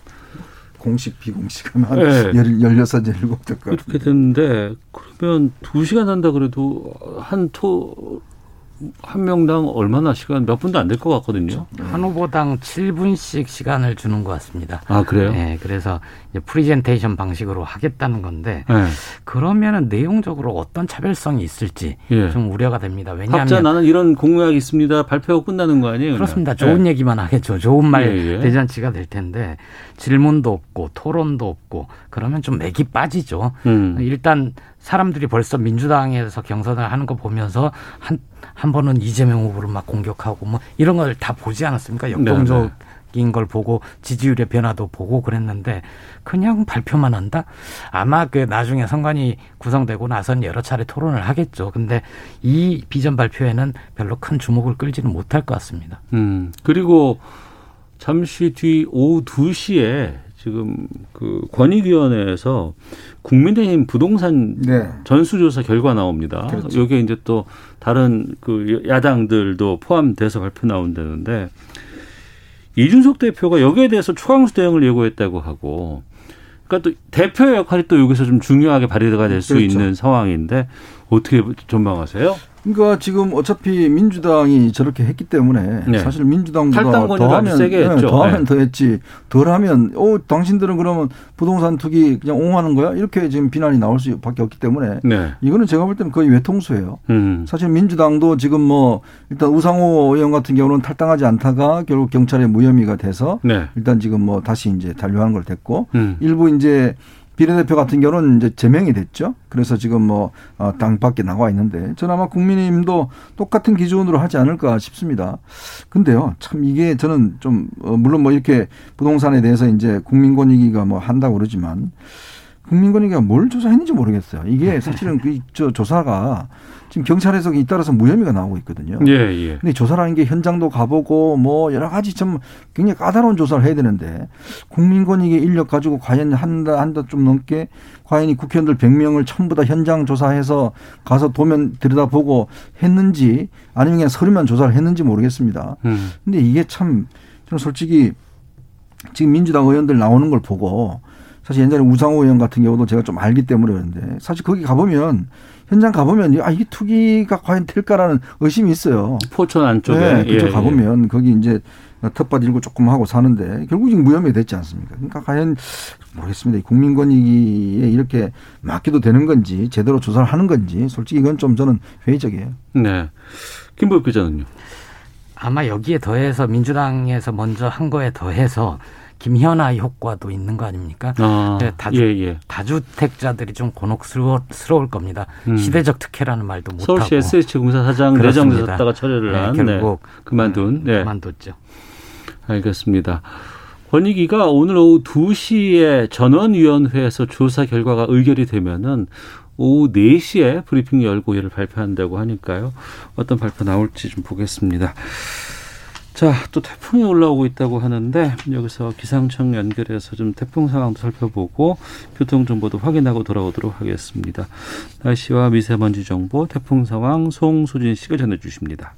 공식 비공식 하면 네. 한 열여섯 일곱 될것 이렇게 같은데. 됐는데 그러면 2시간 한다 그래도 한 토, 한 명당 얼마나 시간 몇 분도 안 될 것 같거든요. 한 후보당 7분씩 시간을 주는 것 같습니다. 아, 그래요? 예, 그래서 이제 프리젠테이션 방식으로 하겠다는 건데 네. 그러면은 내용적으로 어떤 차별성이 있을지 예. 좀 우려가 됩니다. 왜냐하면 각자 나는 이런 공약이 있습니다. 발표하고 끝나는 거 아니에요? 그렇습니다. 좋은 예. 얘기만 하겠죠. 좋은 말 예, 예. 대잔치가 될 텐데 질문도 없고 토론도 없고 그러면 좀 맥이 빠지죠. 음. 일단 사람들이 벌써 민주당에서 경선을 하는 거 보면서 한, 한 번은 이재명 후보를 막 공격하고 뭐 이런 걸 다 보지 않았습니까? 역동적 인 걸 보고 지지율의 변화도 보고 그랬는데 그냥 발표만 한다? 아마 그 나중에 선관위 구성되고 나선 여러 차례 토론을 하겠죠. 근데 이 비전 발표에는 별로 큰 주목을 끌지는 못할 것 같습니다. 음. 그리고 잠시 뒤 오후 2시에 지금 그 권익위원회에서 국민의힘 부동산 네. 전수조사 결과 나옵니다. 그렇죠. 여기에 이제 또 다른 그 야당들도 포함돼서 발표 나온다는데 이준석 대표가 여기에 대해서 초강수 대응을 예고했다고 하고 그러니까 또 대표의 역할이 또 여기서 좀 중요하게 발휘가 될수 그렇죠. 있는 상황인데 어떻게 전망하세요? 그러니까 지금 어차피 민주당이 저렇게 했기 때문에 네. 사실 민주당보다 더하면 세게 했죠. 더하면 네. 더했지 덜하면 어 당신들은 그러면 부동산 투기 그냥 옹호하는 거야 이렇게 지금 비난이 나올 수밖에 없기 때문에 네. 이거는 제가 볼 때는 거의 외통수예요. 음. 사실 민주당도 지금 뭐 일단 우상호 의원 같은 경우는 탈당하지 않다가 결국 경찰에 무혐의가 돼서 네. 일단 지금 뭐 다시 이제 단류하는 걸 됐고 음. 일부 이제 비례대표 같은 경우는 이제 제명이 됐죠. 그래서 지금 뭐, 어, 당 밖에 나와 있는데, 저는 아마 국민의힘도 똑같은 기준으로 하지 않을까 싶습니다. 근데요, 참 이게 저는 좀, 어, 물론 뭐 이렇게 부동산에 대해서 이제 국민권익위가 뭐 한다고 그러지만, 국민권익위가 뭘 조사했는지 모르겠어요. 이게 사실은 그, 저 조사가 지금 경찰에서 잇따라서 무혐의가 나오고 있거든요. 예, 예. 근데 조사라는 게 현장도 가보고 뭐 여러 가지 좀 굉장히 까다로운 조사를 해야 되는데 국민권익위 인력 가지고 과연 한다 한다 좀 넘게 과연 이 국회의원들 100명을 전부 다 현장 조사해서 가서 도면 들여다보고 했는지 아니면 그냥 서류만 조사를 했는지 모르겠습니다. 음. 근데 이게 참 저는 솔직히 지금 민주당 의원들 나오는 걸 보고 사실 옛날에 우상호 의원 같은 경우도 제가 좀 알기 때문에 그런데 사실 거기 가보면 현장 가보면 아 이게 투기가 과연 될까라는 의심이 있어요. 포천 안쪽에 네, 그쪽 예, 가보면 거기 이제 텃밭 일고 조금 하고 사는데 결국 지금 무혐의 됐지 않습니까? 그러니까 과연 모르겠습니다. 이 국민 권익위에 이렇게 맡기도 되는 건지 제대로 조사를 하는 건지 솔직히 이건 좀 저는 회의적이에요. 예. 네. 김보엽 기자는요. 아마 여기에 더해서 민주당에서 먼저 한 거에 더해서 김현아 효과도 있는 거 아닙니까? 아, 네, 다주, 예, 예. 다주택자들이 좀 곤혹스러울 겁니다. 음. 시대적 특혜라는 말도 못 서울시 SH 공사 사장. 내정됐다가 철회를 네, 한 결국 네. 그만둔. 네. 그만뒀죠. 알겠습니다. 권익위가 오늘 오후 2시에 전원위원회에서 조사 결과가 의결이 되면은 오후 4시에 브리핑 열고 이를 발표한다고 하니까요. 어떤 발표 나올지 좀 보겠습니다. 자, 또 태풍이 올라오고 있다고 하는데 여기서 기상청 연결해서 좀 태풍 상황도 살펴보고 교통 정보도 확인하고 돌아오도록 하겠습니다. 날씨와 미세먼지 정보, 태풍 상황 송수진 씨가 전해 주십니다.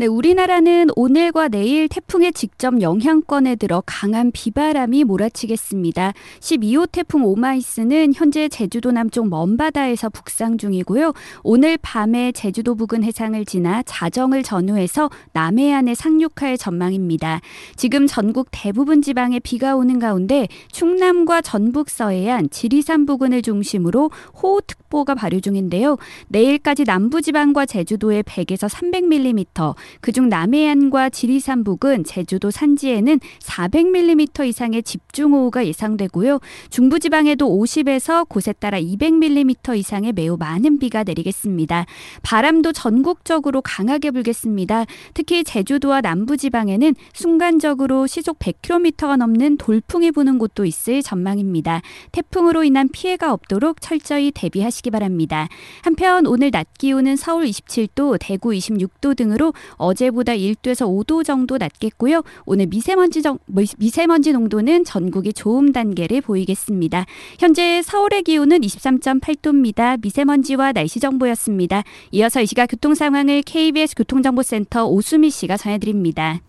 네, 우리나라는 오늘과 내일 태풍의 직접 영향권에 들어 강한 비바람이 몰아치겠습니다. 12호 태풍 오마이스는 현재 제주도 남쪽 먼바다에서 북상 중이고요. 오늘 밤에 제주도 부근 해상을 지나 자정을 전후해서 남해안에 상륙할 전망입니다. 지금 전국 대부분 지방에 비가 오는 가운데 충남과 전북 서해안, 지리산 부근을 중심으로 호우특보가 발효 중인데요. 내일까지 남부 지방과 제주도에 100에서 300mm, 그중 남해안과 지리산 부근, 제주도 산지에는 400mm 이상의 집중호우가 예상되고요. 중부지방에도 50에서 곳에 따라 200mm 이상의 매우 많은 비가 내리겠습니다. 바람도 전국적으로 강하게 불겠습니다. 특히 제주도와 남부지방에는 순간적으로 시속 100km가 넘는 돌풍이 부는 곳도 있을 전망입니다. 태풍으로 인한 피해가 없도록 철저히 대비하시기 바랍니다. 한편 오늘 낮 기온은 서울 27도, 대구 26도 등으로 어제보다 1도에서 5도 정도 낮겠고요. 오늘 미세먼지 정, 미세먼지 농도는 전국이 좋음 단계를 보이겠습니다. 현재 서울의 기온은 23.8도입니다. 미세먼지와 날씨 정보였습니다. 이어서 이 시각 교통 상황을 KBS 교통정보센터 오수미 씨가 전해드립니다.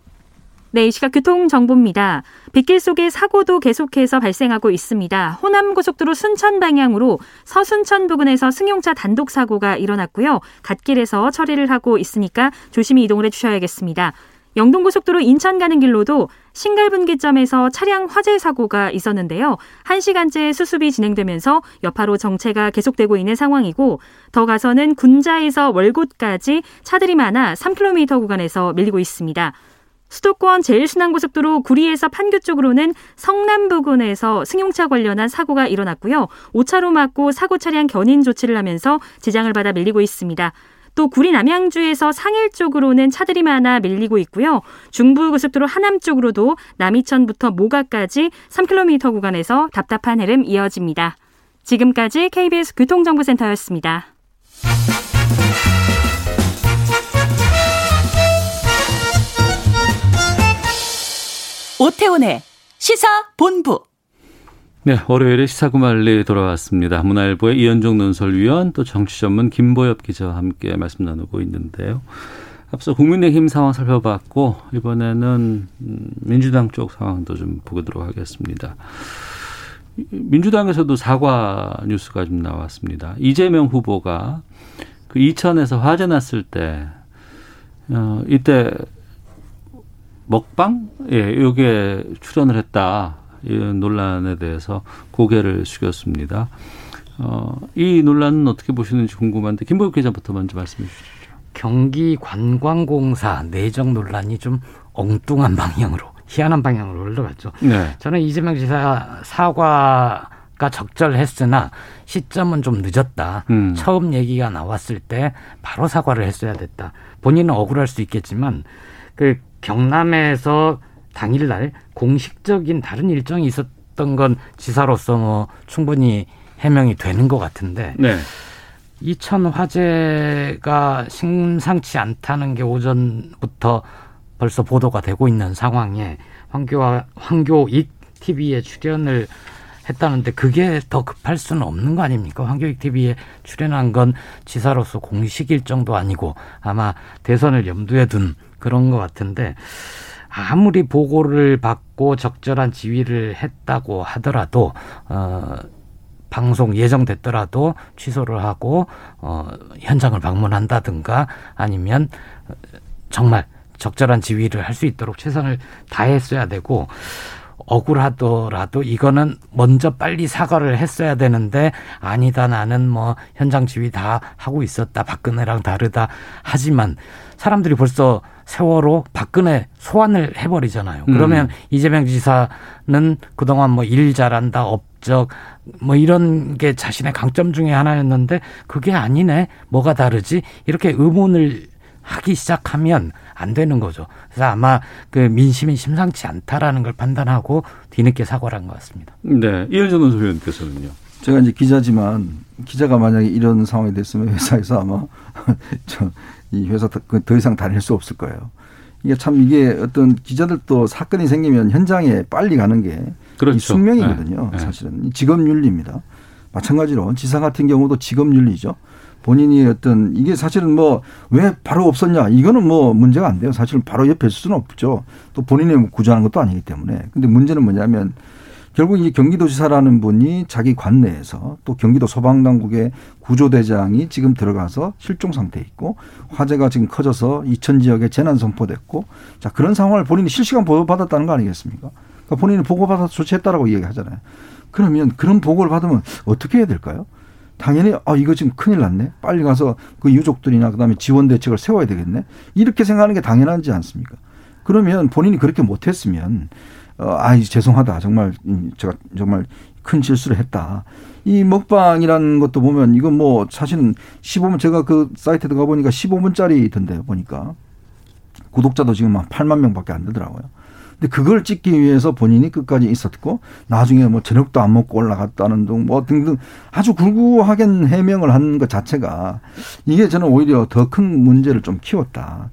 네, 이 시각 교통정보입니다. 빗길 속에 사고도 계속해서 발생하고 있습니다. 호남고속도로 순천 방향으로 서순천 부근에서 승용차 단독 사고가 일어났고요. 갓길에서 처리를 하고 있으니까 조심히 이동을 해주셔야겠습니다. 영동고속도로 인천 가는 길로도 신갈분기점에서 차량 화재 사고가 있었는데요. 1시간째 수습이 진행되면서 여파로 정체가 계속되고 있는 상황이고 더 가서는 군자에서 월곶까지 차들이 많아 3km 구간에서 밀리고 있습니다. 수도권 제일순환고속도로 구리에서 판교 쪽으로는 성남 부근에서 승용차 관련한 사고가 일어났고요. 5차로 막고 사고 차량 견인 조치를 하면서 지장을 받아 밀리고 있습니다. 또 구리 남양주에서 상일 쪽으로는 차들이 많아 밀리고 있고요. 중부고속도로 하남 쪽으로도 남이천부터 모가까지 3km 구간에서 답답한 흐름 이어집니다. 지금까지 KBS 교통정보센터였습니다. 오태훈의 시사본부. 네, 월요일에 시사구말리 돌아왔습니다. 문화일보의 이현종 논설위원 또 정치전문 김보엽 기자와 함께 말씀 나누고 있는데요. 앞서 국민의힘 상황 살펴봤고 이번에는 민주당 쪽 상황도 좀 보도록 하겠습니다. 민주당에서도 사과 뉴스가 좀 나왔습니다. 이재명 후보가 그 이천에서 화재 났을 때 어, 이때 먹방? 예, 요게 출연을 했다. 이런 논란에 대해서 고개를 숙였습니다. 어, 이 논란은 어떻게 보시는지 궁금한데 김보혁 기자부터 먼저 말씀해 주시죠. 경기 관광공사 내정 논란이 좀 엉뚱한 방향으로 희한한 방향으로 흘러갔죠. 네. 저는 이재명 지사 사과 가 적절했으나 시점은 좀 늦었다. 음. 처음 얘기가 나왔을 때 바로 사과를 했어야 됐다. 본인은 억울할 수 있겠지만 그 경남에서 당일날 공식적인 다른 일정이 있었던 건 지사로서 뭐 충분히 해명이 되는 것 같은데 네. 이천 화재가 심상치 않다는 게 오전부터 벌써 보도가 되고 있는 상황에 황교와 황교익 TV에 출연을 했다는데 그게 더 급할 수는 없는 거 아닙니까? 황교익 TV에 출연한 건 지사로서 공식 일정도 아니고 아마 대선을 염두에 둔 그런 것 같은데 아무리 보고를 받고 적절한 지휘를 했다고 하더라도 어 방송 예정됐더라도 취소를 하고 어 현장을 방문한다든가 아니면 정말 적절한 지휘를 할 수 있도록 최선을 다했어야 되고 억울하더라도 이거는 먼저 빨리 사과를 했어야 되는데 아니다 나는 뭐 현장 지휘 다 하고 있었다 박근혜랑 다르다 하지만 사람들이 벌써 세월호 박근혜 소환을 해버리잖아요. 음. 그러면 음. 이재명 지사는 그동안 뭐 일 잘한다 업적 뭐 이런 게 자신의 강점 중에 하나였는데 그게 아니네 뭐가 다르지 이렇게 의문을 하기 시작하면 안 되는 거죠. 그래서 아마 그 민심이 심상치 않다라는 걸 판단하고 뒤늦게 사과를 한 것 같습니다. 네. 이현정 논소위원께서는요. 제가 이제 기자지만 기자가 만약에 이런 상황이 됐으면 회사에서 아마 저이 회사 더, 그더 이상 다닐 수 없을 거예요. 이게 참 이게 어떤 기자들도 사건이 생기면 현장에 빨리 가는 게 그렇죠. 이 숙명이거든요. 네. 네. 사실은 이 직업 윤리입니다. 마찬가지로 지사 같은 경우도 직업 윤리죠. 본인이 어떤 이게 사실은 뭐 왜 바로 없었냐 이거는 뭐 문제가 안 돼요. 사실은 바로 옆에 있을 수는 없죠. 또 본인이 뭐 구조하는 것도 아니기 때문에. 근데 문제는 뭐냐면 결국 이 경기도지사라는 분이 자기 관내에서 또 경기도 소방당국의 구조대장이 지금 들어가서 실종 상태에 있고 화재가 지금 커져서 이천 지역에 재난 선포됐고 자 그런 상황을 본인이 실시간 보도 받았다는 거 아니겠습니까? 그러니까 본인이 보고 받아서 조치했다라고 이야기하잖아요. 그러면 그런 보고를 받으면 어떻게 해야 될까요? 당연히 아 이거 지금 큰일 났네. 빨리 가서 그 유족들이나 그다음에 지원 대책을 세워야 되겠네. 이렇게 생각하는 게 당연하지 않습니까? 그러면 본인이 그렇게 못했으면 어, 아이 죄송하다 정말 음, 제가 정말 큰 실수를 했다. 이 먹방이라는 것도 보면 이건 뭐 사실은 15분 제가 그 사이트에 들어가 보니까 15분짜리던데 보니까 구독자도 지금 한 8만 명밖에 안 되더라고요. 근데 그걸 찍기 위해서 본인이 끝까지 있었고 나중에 뭐 저녁도 안 먹고 올라갔다는 등 뭐 등등 아주 굴구하게 해명을 한것 자체가 이게 저는 오히려 더 큰 문제를 좀 키웠다.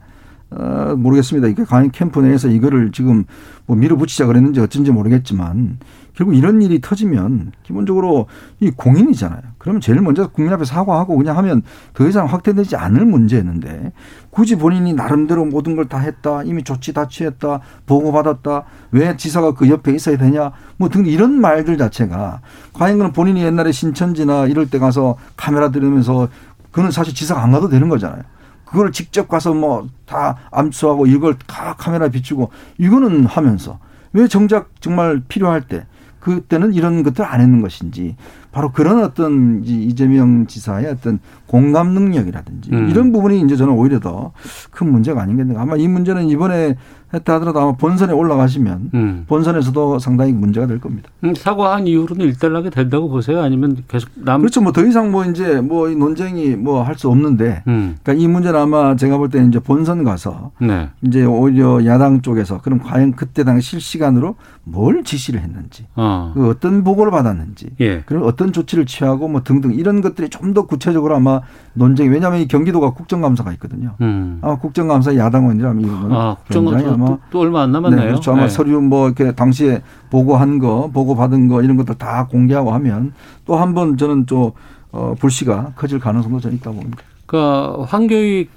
어, 모르겠습니다. 이게 과연 캠프 내에서 이거를 지금 뭐 밀어붙이자 그랬는지 어쩐지 모르겠지만 결국 이런 일이 터지면 기본적으로 이 공인이잖아요. 그러면 제일 먼저 국민 앞에 사과하고 그냥 하면 더 이상 확대되지 않을 문제였는데 굳이 본인이 나름대로 모든 걸 다 했다. 이미 조치 다 취했다. 보고 받았다. 왜 지사가 그 옆에 있어야 되냐. 뭐 등 이런 말들 자체가 과연 그는 본인이 옛날에 신천지나 이럴 때 가서 카메라 들으면서 그는 사실 지사가 안 가도 되는 거잖아요. 그걸 직접 가서 뭐 다 암수하고 이걸 다 카메라 비추고 이거는 하면서 왜 정작 정말 필요할 때 그때는 이런 것들 안 했는 것인지 바로 그런 어떤 이재명 지사의 어떤 공감 능력이라든지 음. 이런 부분이 이제 저는 오히려 더 큰 문제가 아니겠는가. 아마 이 문제는 이번에 했다 하더라도 아마 본선에 올라가시면 음. 본선에서도 상당히 문제가 될 겁니다. 음, 사과한 이후로는 일단락이 된다고 보세요? 아니면 계속 남 그렇죠. 뭐 더 이상 뭐 이제 뭐이 논쟁이 뭐 할 수 없는데 음. 그러니까 이 문제는 아마 제가 볼 때는 이제 본선 가서 네. 이제 오히려 야당 쪽에서 그럼 과연 그때 당시 실시간으로 뭘 지시를 했는지 어. 그 어떤 보고를 받았는지 예. 그리고 어떤 조치를 취하고 뭐 등등 이런 것들이 좀 더 구체적으로 아마 논쟁이 왜냐하면 이 경기도가 국정감사가 있거든요. 음. 아마 국정감사 야당 원이라면 이거는 아, 국정감사 아마 또, 또 얼마 안 남았네요. 네, 그렇죠. 아마 네. 서류 뭐 이렇게 당시에 보고한 거, 보고 받은 거 이런 것들 다 공개하고 하면 또 한 번 저는 또 어, 불씨가 커질 가능성도 저는 있다고 봅니다. 그러니까 황교익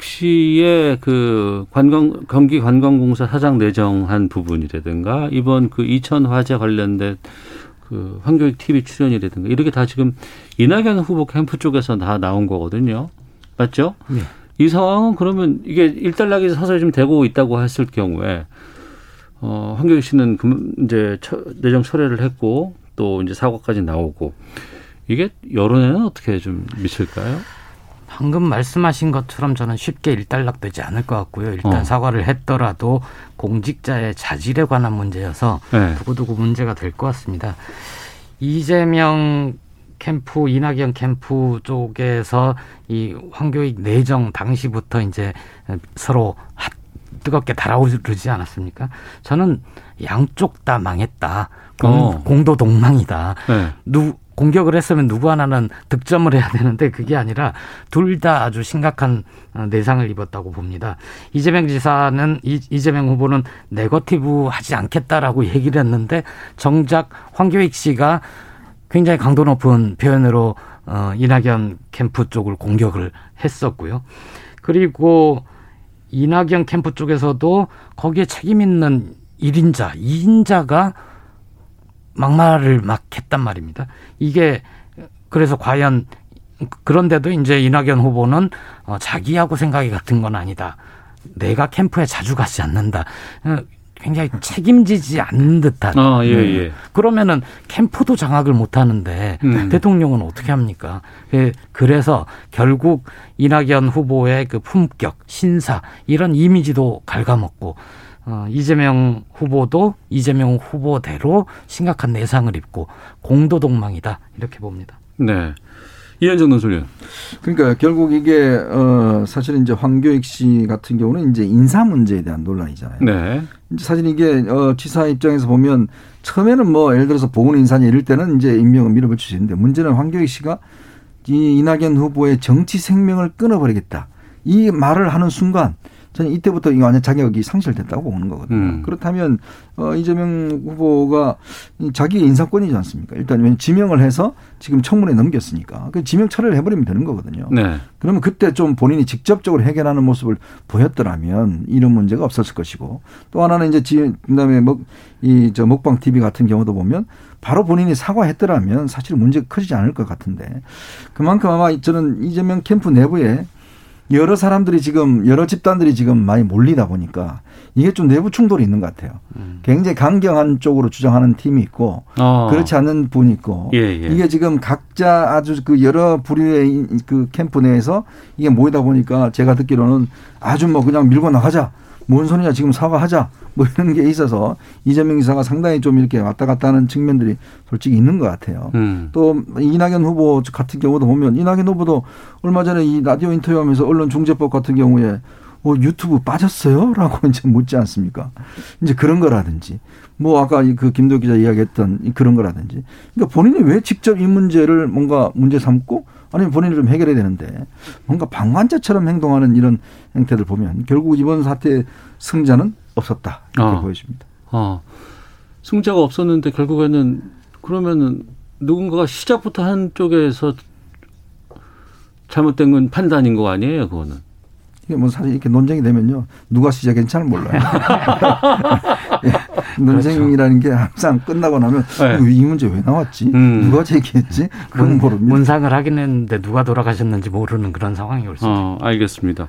씨의 그 관광 경기 관광공사 사장 내정한 부분이라든가 이번 그 이천 화재 관련된 그 황교익 TV 출연이라든가 이렇게 다 지금 이낙연 후보 캠프 쪽에서 다 나온 거거든요. 맞죠? 네. 이 상황은 그러면 이게 일단락이 서서히 좀 되고 있다고 했을 경우에 어 황교익 씨는 그 이제 처- 내정 철회를 했고 또 이제 사과까지 나오고 이게 여론에는 어떻게 좀 미칠까요? 방금 말씀하신 것처럼 저는 쉽게 일단락되지 않을 것 같고요. 일단 어. 사과를 했더라도 공직자의 자질에 관한 문제여서 네. 두고두고 문제가 될 것 같습니다. 이재명 캠프, 이낙연 캠프 쪽에서 이 황교익 내정 당시부터 이제 서로 핫- 뜨겁게 달아오르지 않았습니까? 저는 양쪽 다 망했다. 공, 어. 공도 동망이다. 네. 누 공격을 했으면 누구 하나는 득점을 해야 되는데 그게 아니라 둘 다 아주 심각한 어, 내상을 입었다고 봅니다. 이재명 지사는 이, 이재명 후보는 네거티브 하지 않겠다라고 얘기를 했는데 정작 황교익 씨가 굉장히 강도 높은 표현으로 어, 이낙연 캠프 쪽을 공격을 했었고요. 그리고 이낙연 캠프 쪽에서도 거기에 책임 있는 1인자, 2인자가 막말을 막 했단 말입니다. 이게 그래서 과연 그런데도 이제 이낙연 후보는 어, 자기하고 생각이 같은 건 아니다. 내가 캠프에 자주 가지 않는다. 어, 굉장히 책임지지 않는 듯한. 아, 예, 음. 예. 그러면은 캠프도 장악을 못 하는데 음. 대통령은 어떻게 합니까? 예, 그래서 결국 이낙연 후보의 그 품격, 신사 이런 이미지도 갉아먹고 어, 이재명 후보도 이재명 후보대로 심각한 내상을 입고 공도동망이다 이렇게 봅니다. 네. 이현정 논설위원. 그러니까 결국 이게 어 사실은 이제 황교익 씨 같은 경우는 이제 인사 문제에 대한 논란이잖아요. 네. 이제 사실 이게 어 지사 입장에서 보면 처음에는 뭐 예를 들어서 보훈 인사니 이럴 때는 이제 임명을 있는데 문제는 황교익 씨가 이 이낙연 후보의 정치 생명을 끊어버리겠다. 이 말을 하는 순간 저는 이때부터 이거 완전 자격이 상실됐다고 보는 거거든요. 음. 그렇다면 어 이재명 후보가 이 자기의 인사권이지 않습니까? 일단 왜냐면 지명을 해서 지금 청문회 넘겼으니까 그 지명 처리를 해버리면 되는 거거든요. 네. 그러면 그때 좀 본인이 직접적으로 해결하는 모습을 보였더라면 이런 문제가 없었을 것이고 또 하나는 이제 지- 그다음에 먹 이 저 먹방 TV 같은 경우도 보면 바로 본인이 사과했더라면 사실 문제가 커지지 않을 것 같은데 그만큼 아마 저는 이재명 캠프 내부에 여러 사람들이 지금 여러 집단들이 지금 많이 몰리다 보니까 이게 좀 내부 충돌이 있는 것 같아요. 굉장히 강경한 쪽으로 주장하는 팀이 있고 어. 그렇지 않은 분이 있고 예, 예. 이게 지금 각자 아주 그 여러 부류의 이- 그 캠프 내에서 이게 모이다 보니까 제가 듣기로는 아주 뭐 그냥 밀고 나가자. 뭔 소리냐 지금 사과하자. 뭐 이런 게 있어서 이재명 지사가 상당히 좀 이렇게 왔다 갔다 하는 측면들이 솔직히 있는 것 같아요. 음. 또 이낙연 후보 같은 경우도 보면 이낙연 후보도 얼마 전에 이 라디오 인터뷰하면서 언론중재법 같은 경우에 어, 유튜브 빠졌어요? 라고 이제 묻지 않습니까? 이제 그런 거라든지, 뭐 아까 이그 김도 기자 이야기했던 이 그런 거라든지. 그러니까 본인이 왜 직접 이 문제를 뭔가 문제 삼고 아니면 본인이 좀 해결해야 되는데 뭔가 방관자처럼 행동하는 이런 행태들 보면 결국 이번 사태의 승자는 없었다. 이렇게 어. 보여집니다. 어. 승자가 없었는데 결국에는 그러면은 누군가가 시작부터 한 쪽에서 잘못된 건 판단인 거 아니에요, 그거는. 이게 뭐 사실 이렇게 논쟁이 되면요 누가 시작했는지 잘 몰라요. 예, 논쟁이라는 게 항상 끝나고 나면 네. 이 문제 왜 나왔지? 음. 누가 제기했지? 그건 문, 모릅니다. 문상을 하긴 했는데 누가 돌아가셨는지 모르는 그런 상황이 올 수 있죠. 어, 알겠습니다.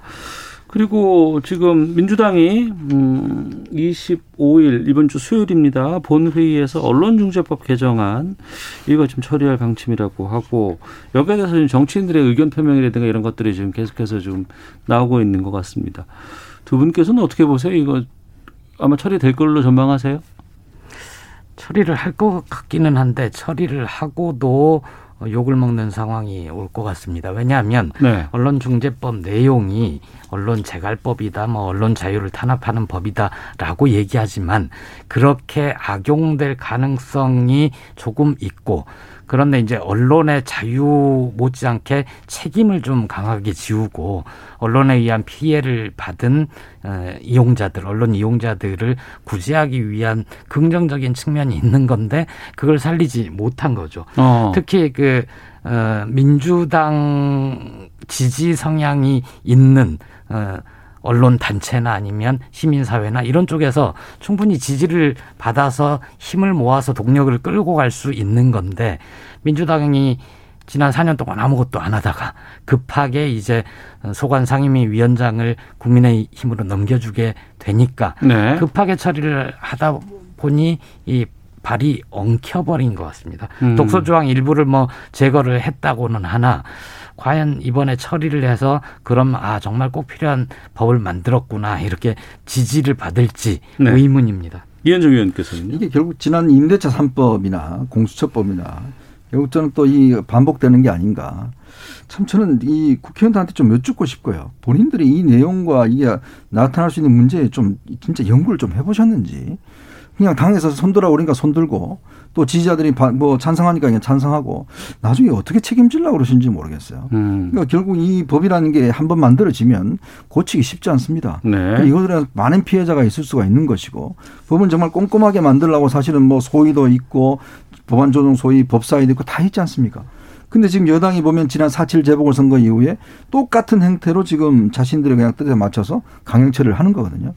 그리고 지금 민주당이 음 25일 이번 주 수요일입니다. 본회의에서 언론중재법 개정안 이거 좀 처리할 방침이라고 하고 여기에 대해서 좀 정치인들의 의견 표명이라든가 이런 것들이 지금 계속해서 좀 나오고 있는 것 같습니다. 두 분께서는 어떻게 보세요? 이거 아마 처리될 걸로 전망하세요? 처리를 할 것 같기는 한데 처리를 하고도 어, 욕을 먹는 상황이 올 것 같습니다. 왜냐하면 네. 언론중재법 내용이 언론 재갈법이다, 뭐 언론 자유를 탄압하는 법이다라고 얘기하지만 그렇게 악용될 가능성이 조금 있고 그런데 이제 언론의 자유 못지않게 책임을 좀 강하게 지우고 언론에 의한 피해를 받은 어, 이용자들, 언론 이용자들을 구제하기 위한 긍정적인 측면이 있는 건데 그걸 살리지 못한 거죠. 어. 특히 그 어, 민주당 지지 성향이 있는 어, 언론 단체나 아니면 시민사회나 이런 쪽에서 충분히 지지를 받아서 힘을 모아서 동력을 끌고 갈 수 있는 건데 민주당이 지난 4년 동안 아무것도 안 하다가 급하게 이제 소관 상임위 위원장을 국민의 힘으로 넘겨주게 되니까 네. 급하게 처리를 하다 보니 이 발이 엉켜버린 것 같습니다. 음. 독소조항 일부를 뭐 제거를 했다고는 하나 과연 이번에 처리를 해서 그럼 아 정말 꼭 필요한 법을 만들었구나 이렇게 지지를 받을지 네. 의문입니다. 이현정 의원께서는요? 이게 결국 지난 임대차 3법이나 공수처법이나 결국 저는 또 이 반복되는 게 아닌가. 참 저는 이 국회의원들한테 좀 여쭙고 싶고요. 본인들이 이 내용과 이게 나타날 수 있는 문제에 좀 진짜 연구를 좀 해보셨는지. 그냥 당에서 손들어 오니까 손들고 또 지지자들이 바- 뭐 찬성하니까 그냥 찬성하고 나중에 어떻게 책임질라고 그러시는지 모르겠어요. 음. 그러니까 결국 이 법이라는 게 한 번 만들어지면 고치기 쉽지 않습니다. 네. 이것들은 많은 피해자가 있을 수가 있는 것이고 법은 정말 꼼꼼하게 만들려고 사실은 뭐 소위도 있고 법안 조정 소위 법사위도 있고 다 있지 않습니까? 근데 지금 여당이 보면 지난 4.7 재보궐선거 이후에 똑같은 행태로 지금 자신들의 그냥 뜻에 맞춰서 강행 처리를 하는 거거든요.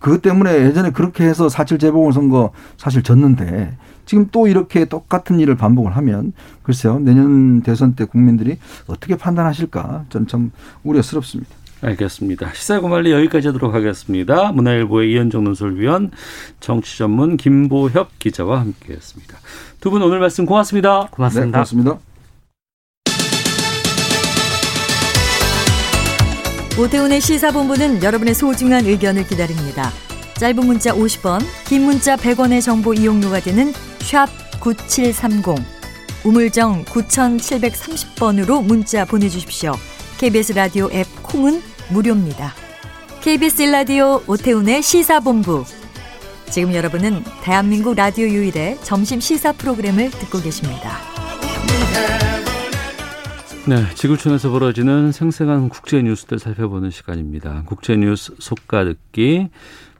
그것 때문에 예전에 그렇게 해서 4.7 재보궐선거 사실 졌는데 지금 또 이렇게 똑같은 일을 반복을 하면 글쎄요 내년 대선 때 국민들이 어떻게 판단하실까 전참 우려스럽습니다. 알겠습니다. 시사고말리 여기까지 하도록 하겠습니다. 문화일보의 이현정 논설위원, 정치전문 김보협 기자와 함께했습니다. 두 분 오늘 말씀 고맙습니다. 고맙습니다. 네, 고맙습니다. 오태훈의 시사본부는 여러분의 소중한 의견을 기다립니다. 짧은 문자 50원, 긴 문자 100원의 정보 이용료가 되는 샵 9730, 우물정 9730번으로 문자 보내주십시오. KBS 라디오 앱 콩은 무료입니다. KBS 라디오 오태훈의 시사본부. 지금 여러분은 대한민국 라디오 유일의 점심 시사 프로그램을 듣고 계십니다. 네, 지구촌에서 벌어지는 생생한 국제 뉴스들 살펴보는 시간입니다. 국제 뉴스 속가 듣기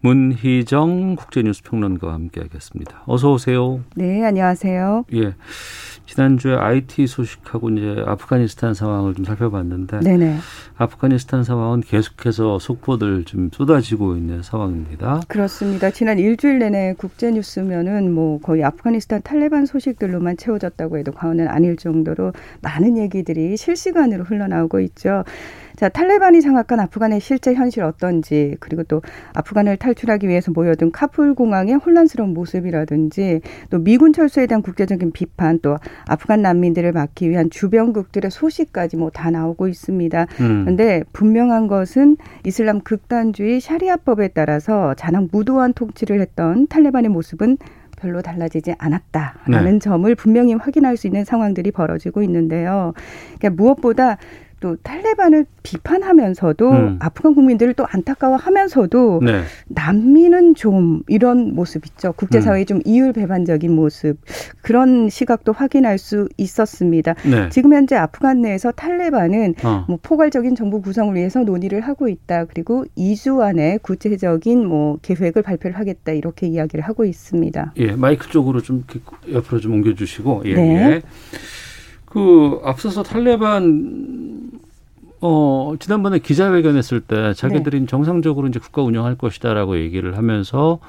문희정 국제뉴스 평론가와 함께하겠습니다. 어서 오세요. 네, 안녕하세요. 예. 지난주에 IT 소식하고 이제 아프가니스탄 상황을 좀 살펴봤는데 네네. 아프가니스탄 상황은 계속해서 속보들 좀 쏟아지고 있는 상황입니다. 그렇습니다. 지난 일주일 내내 국제 뉴스면은 뭐 거의 아프가니스탄 탈레반 소식들로만 채워졌다고 해도 과언은 아닐 정도로 많은 얘기들이 실시간으로 흘러나오고 있죠. 자, 탈레반이 장악한 아프간의 실제 현실 어떤지, 그리고 또 아프간을 탈출하기 위해서 모여든 카풀 공항의 혼란스러운 모습이라든지, 또 미군 철수에 대한 국제적인 비판, 또 아프간 난민들을 막기 위한 주변국들의 소식까지 뭐 다 나오고 있습니다. 음. 그런데 분명한 것은 이슬람 극단주의 샤리아법에 따라서 자랑 무도한 통치를 했던 탈레반의 모습은 별로 달라지지 않았다라는 네. 점을 분명히 확인할 수 있는 상황들이 벌어지고 있는데요. 그러니까 무엇보다 또 탈레반을 비판하면서도 음. 아프간 국민들을 또 안타까워하면서도 네. 난민은 좀 이런 모습 있죠. 국제사회의 음. 좀 이율 배반적인 모습 그런 시각도 확인할 수 있었습니다. 네. 지금 현재 아프간 내에서 탈레반은 어. 뭐 포괄적인 정부 구성을 위해서 논의를 하고 있다. 그리고 2주 안에 구체적인 뭐 계획을 발표를 하겠다 이렇게 이야기를 하고 있습니다. 예, 마이크 쪽으로 좀 옆으로 좀 옮겨주시고 예. 네. 예. 그 앞서서 탈레반 어 지난번에 기자회견했을 때 자기들이 네. 정상적으로 이제 국가 운영할 것이다라고 얘기를 하면서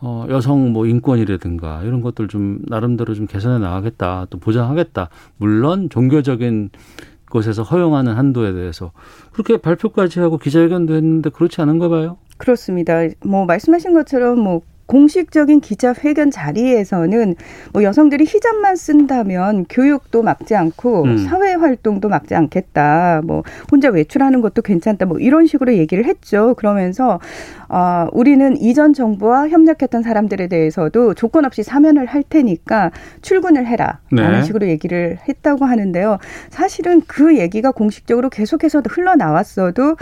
어 여성 뭐 인권이라든가 이런 것들 좀 나름대로 좀 개선해 나가겠다 또 보장하겠다 물론 종교적인 것에서 허용하는 한도에 대해서 그렇게 발표까지 하고 기자회견도 했는데 그렇지 않은가 봐요. 그렇습니다. 뭐 말씀하신 것처럼 뭐 공식적인 기자회견 자리에서는 뭐 여성들이 히잡만 쓴다면 교육도 막지 않고 음. 사회 활동도 막지 않겠다. 뭐 혼자 외출하는 것도 괜찮다. 뭐 이런 식으로 얘기를 했죠. 그러면서 어 우리는 이전 정부와 협력했던 사람들에 대해서도 조건 없이 사면을 할 테니까 출근을 해라. 라는 네. 식으로 얘기를 했다고 하는데요. 사실은 그 얘기가 공식적으로 계속해서 흘러나왔어도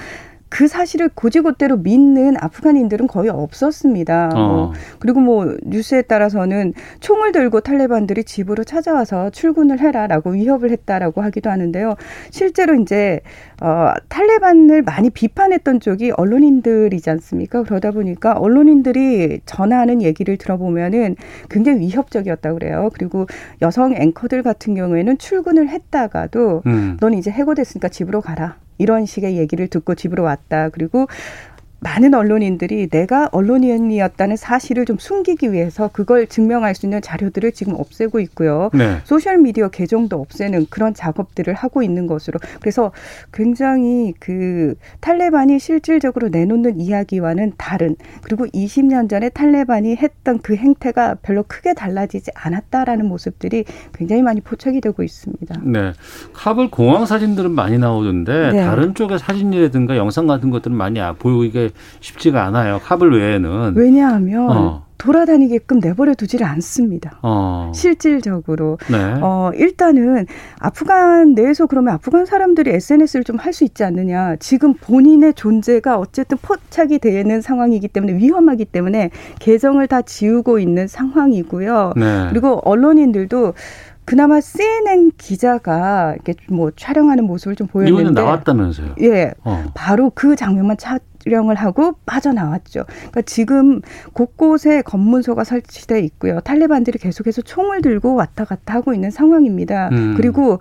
그 사실을 고지고대로 믿는 아프간인들은 거의 없었습니다. 어. 뭐 그리고 뭐 뉴스에 따라서는 총을 들고 탈레반들이 집으로 찾아와서 출근을 해라라고 위협을 했다라고 하기도 하는데요. 실제로 이제 어 탈레반을 많이 비판했던 쪽이 언론인들이지 않습니까? 그러다 보니까 언론인들이 전하는 얘기를 들어보면은 굉장히 위협적이었다고 그래요. 그리고 여성 앵커들 같은 경우에는 출근을 했다가도 음. 넌 이제 해고됐으니까 집으로 가라. 이런 식의 얘기를 듣고 집으로 왔다. 그리고 많은 언론인들이 내가 언론인이었다는 사실을 좀 숨기기 위해서 그걸 증명할 수 있는 자료들을 지금 없애고 있고요. 네. 소셜 미디어 계정도 없애는 그런 작업들을 하고 있는 것으로 그래서 굉장히 그 탈레반이 실질적으로 내놓는 이야기와는 다른 그리고 20년 전에 탈레반이 했던 그 행태가 별로 크게 달라지지 않았다라는 모습들이 굉장히 많이 포착이 되고 있습니다. 네. 카불 공항 사진들은 많이 나오던데 네. 다른 쪽의 사진이라든가 영상 같은 것들은 많이 보이게 쉽지가 않아요. 카불 외에는. 왜냐하면 어. 돌아다니게끔 내버려 두지를 않습니다. 어. 실질적으로. 네. 어, 일단은 아프간 내에서 그러면 아프간 사람들이 SNS를 좀 할 수 있지 않느냐. 지금 본인의 존재가 어쨌든 포착이 되는 상황이기 때문에 위험하기 때문에 계정을 다 지우고 있는 상황이고요. 네. 그리고 언론인들도 그나마 CNN 기자가 이렇게 뭐 촬영하는 모습을 좀 보였는데 이거는 나왔다면서요? 예, 어. 바로 그 장면만 차, 촬영을 하고 빠져나왔죠. 그러니까 지금 곳곳에 검문소가 설치돼 있고요. 탈레반들이 계속해서 총을 들고 왔다 갔다 하고 있는 상황입니다. 음. 그리고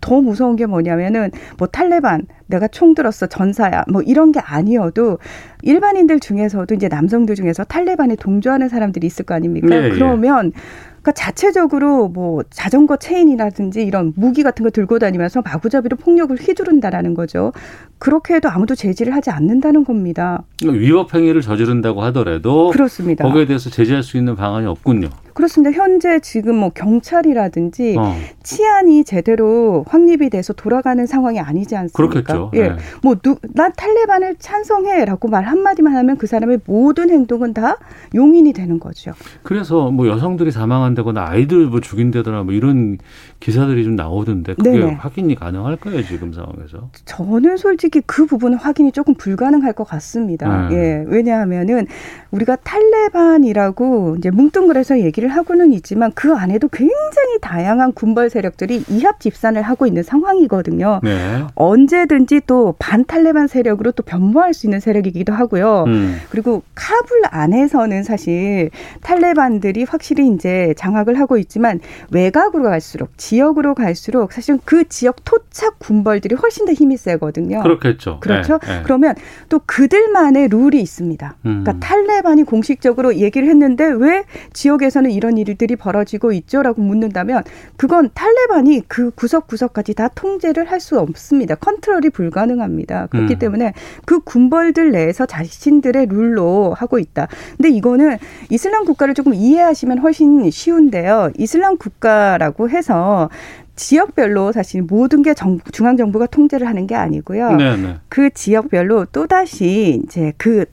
더 무서운 게 뭐냐면은 뭐 탈레반 내가 총 들었어 전사야 뭐 이런 게 아니어도 일반인들 중에서도 이제 남성들 중에서 탈레반에 동조하는 사람들이 있을 거 아닙니까? 네, 그러면 예. 그러니까 자체적으로 뭐 자전거 체인이라든지 이런 무기 같은 거 들고 다니면서 마구잡이로 폭력을 휘두른다라는 거죠. 그렇게 해도 아무도 제지를 하지 않는다는 겁니다. 위법 행위를 저지른다고 하더라도 그렇습니다. 거기에 대해서 제재할 수 있는 방안이 없군요. 그렇습니다. 현재 지금 뭐 경찰이라든지 어. 치안이 제대로 확립이 돼서 돌아가는 상황이 아니지 않습니까? 그렇겠죠. 예. 네. 뭐나 탈레반을 찬성해라고 말 한마디만 하면 그 사람의 모든 행동은 다 용인이 되는 거죠. 그래서 뭐 여성들이 사망한 당한다거나 아이들 뭐 죽인다거나 뭐 이런 기사들이 좀 나오던데 그게 네네. 확인이 가능할까요 지금 상황에서? 저는 솔직히 그 부분은 확인이 조금 불가능할 것 같습니다. 네. 예, 왜냐하면은 우리가 탈레반이라고 이제 뭉뚱그려서 얘기를 하고는 있지만 그 안에도 굉장히 다양한 군벌 세력들이 이합 집산을 하고 있는 상황이거든요. 네. 언제든지 또 반탈레반 세력으로 또 변모할 수 있는 세력이기도 하고요. 음. 그리고 카불 안에서는 사실 탈레반들이 확실히 이제 장악을 하고 있지만 외곽으로 갈수록 지역으로 갈수록 사실은 그 지역 토착 군벌들이 훨씬 더 힘이 세거든요. 그렇겠죠. 그렇죠. 네, 네. 그러면 또 그들만의 룰이 있습니다. 음. 그러니까 탈레반이 공식적으로 얘기를 했는데 왜 지역에서는 이런 일들이 벌어지고 있죠라고 묻는다면 그건 탈레반이 그 구석구석까지 다 통제를 할 수 없습니다. 컨트롤이 불가능합니다. 그렇기 음. 때문에 그 군벌들 내에서 자신들의 룰로 하고 있다. 근데 이거는 이슬람 국가를 조금 이해하시면 훨씬 쉬 운데요. 이슬람 국가라고 해서 지역별로 사실 모든 게 정, 중앙 정부가 통제를 하는 게 아니고요. 네네. 네. 그 지역별로 또 다시 이제 그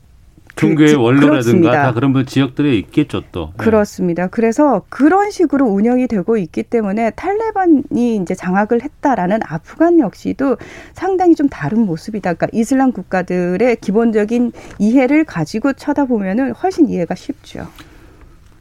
종교의 그, 원로라든가 다 그런 분 지역들에 있겠죠 또. 네. 그렇습니다. 그래서 그런 식으로 운영이 되고 있기 때문에 탈레반이 이제 장악을 했다라는 아프간 역시도 상당히 좀 다른 모습이다. 그러니까 이슬람 국가들의 기본적인 이해를 가지고 쳐다보면은 훨씬 이해가 쉽죠.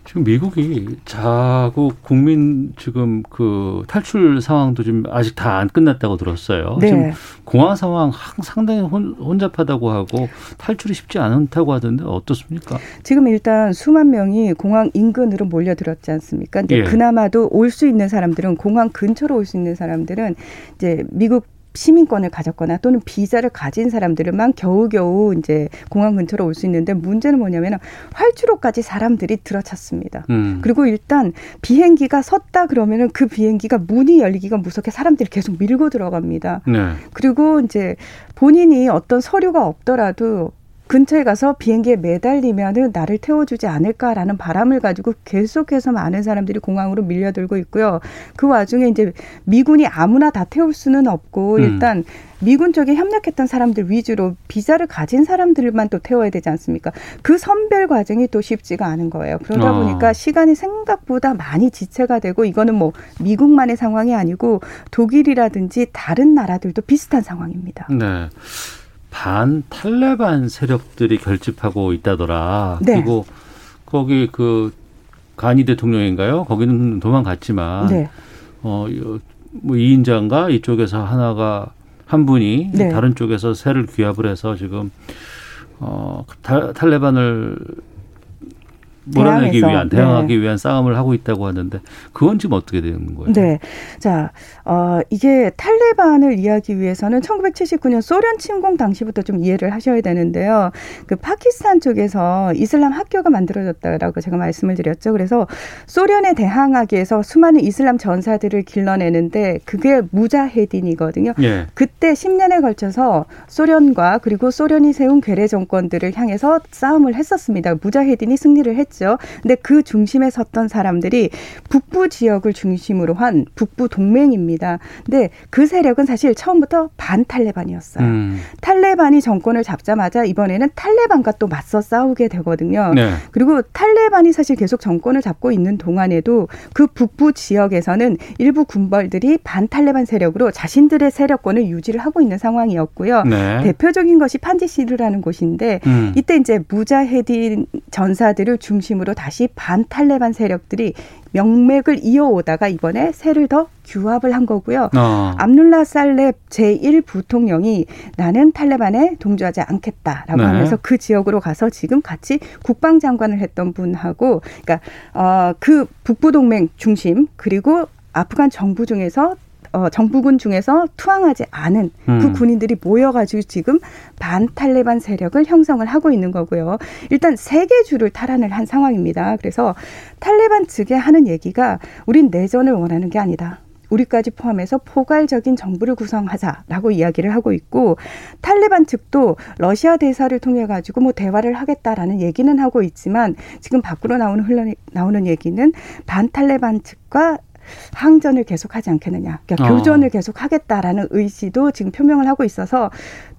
지금 미국이 자국 국민 지금 그 탈출 상황도 지금 아직 다 안 끝났다고 들었어요. 네. 지금 공항 상황 상당히 혼, 혼잡하다고 하고 탈출이 쉽지 않다고 하던데 어떻습니까? 지금 일단 수만 명이 공항 인근으로 몰려들었지 않습니까? 근데 예. 그나마도 올 수 있는 사람들은 공항 근처로 올 수 있는 사람들은 이제 미국 시민권을 가졌거나 또는 비자를 가진 사람들만 겨우겨우 이제 공항 근처로 올 수 있는데 문제는 뭐냐면 활주로까지 사람들이 들어찼습니다. 음. 그리고 일단 비행기가 섰다 그러면은 그 비행기가 문이 열리기가 무섭게 사람들이 계속 밀고 들어갑니다. 네. 그리고 이제 본인이 어떤 서류가 없더라도 근처에 가서 비행기에 매달리면은 나를 태워주지 않을까라는 바람을 가지고 계속해서 많은 사람들이 공항으로 밀려들고 있고요. 그 와중에 이제 미군이 아무나 다 태울 수는 없고 음. 일단 미군 쪽에 협력했던 사람들 위주로 비자를 가진 사람들만 또 태워야 되지 않습니까? 그 선별 과정이 또 쉽지가 않은 거예요. 그러다 어. 보니까 시간이 생각보다 많이 지체가 되고 이거는 뭐 미국만의 상황이 아니고 독일이라든지 다른 나라들도 비슷한 상황입니다. 네. 반 탈레반 세력들이 결집하고 있다더라. 네. 그리고 거기 그 가니 대통령인가요? 거기는 도망갔지만 네. 어뭐 이인자인가 이쪽에서 하나가 한 분이 네. 다른 쪽에서 새를 귀합을 해서 지금 어 탈레반을 몰아내기 위한 대항하기 네. 위한 싸움을 하고 있다고 하는데 그건 지금 어떻게 되는 거예요? 네, 자 어, 이게 탈레반을 이해하기 위해서는 1979년 소련 침공 당시부터 좀 이해를 하셔야 되는데요. 그 파키스탄 쪽에서 이슬람 학교가 만들어졌다라고 제가 말씀을 드렸죠. 그래서 소련에 대항하기 위해서 수많은 이슬람 전사들을 길러내는데 그게 무자헤딘이거든요. 예. 그때 10년에 걸쳐서 소련과 그리고 소련이 세운 괴뢰 정권들을 향해서 싸움을 했었습니다. 무자헤딘이 승리를 했죠. 했죠. 근데 그 중심에 섰던 사람들이 북부 지역을 중심으로 한 북부 동맹입니다. 근데 그 세력은 사실 처음부터 반 탈레반이었어요. 음. 탈레반이 정권을 잡자마자 이번에는 탈레반과 또 맞서 싸우게 되거든요. 네. 그리고 탈레반이 사실 계속 정권을 잡고 있는 동안에도 그 북부 지역에서는 일부 군벌들이 반 탈레반 세력으로 자신들의 세력권을 유지를 하고 있는 상황이었고요. 네. 대표적인 것이 판지시르라는 곳인데 음. 이때 이제 무자헤딘 전사들을 중심 중심으로 다시 반탈레반 세력들이 명맥을 이어오다가 이번에 새를 더 규합을 한 거고요. 어. 암룰라 살렙 제1 부통령이 나는 탈레반에 동조하지 않겠다라고 네. 하면서 그 지역으로 가서 지금 같이 국방장관을 했던 분하고 그러니까 어, 그 북부 동맹 중심 그리고 아프간 정부 중에서 어, 정부군 중에서 투항하지 않은 그 음. 그 군인들이 모여가지고 지금 반탈레반 세력을 형성을 하고 있는 거고요. 일단 세계 주를 탈환을 한 상황입니다. 그래서 탈레반 측에 하는 얘기가 우린 내전을 원하는 게 아니다. 우리까지 포함해서 포괄적인 정부를 구성하자라고 이야기를 하고 있고 탈레반 측도 러시아 대사를 통해 가지고 뭐 대화를 하겠다라는 얘기는 하고 있지만 지금 밖으로 나오는 흘러 나오는 얘기는 반탈레반 측과 항전을 계속하지 않겠느냐, 그러니까 어. 교전을 계속하겠다라는 의지도 지금 표명을 하고 있어서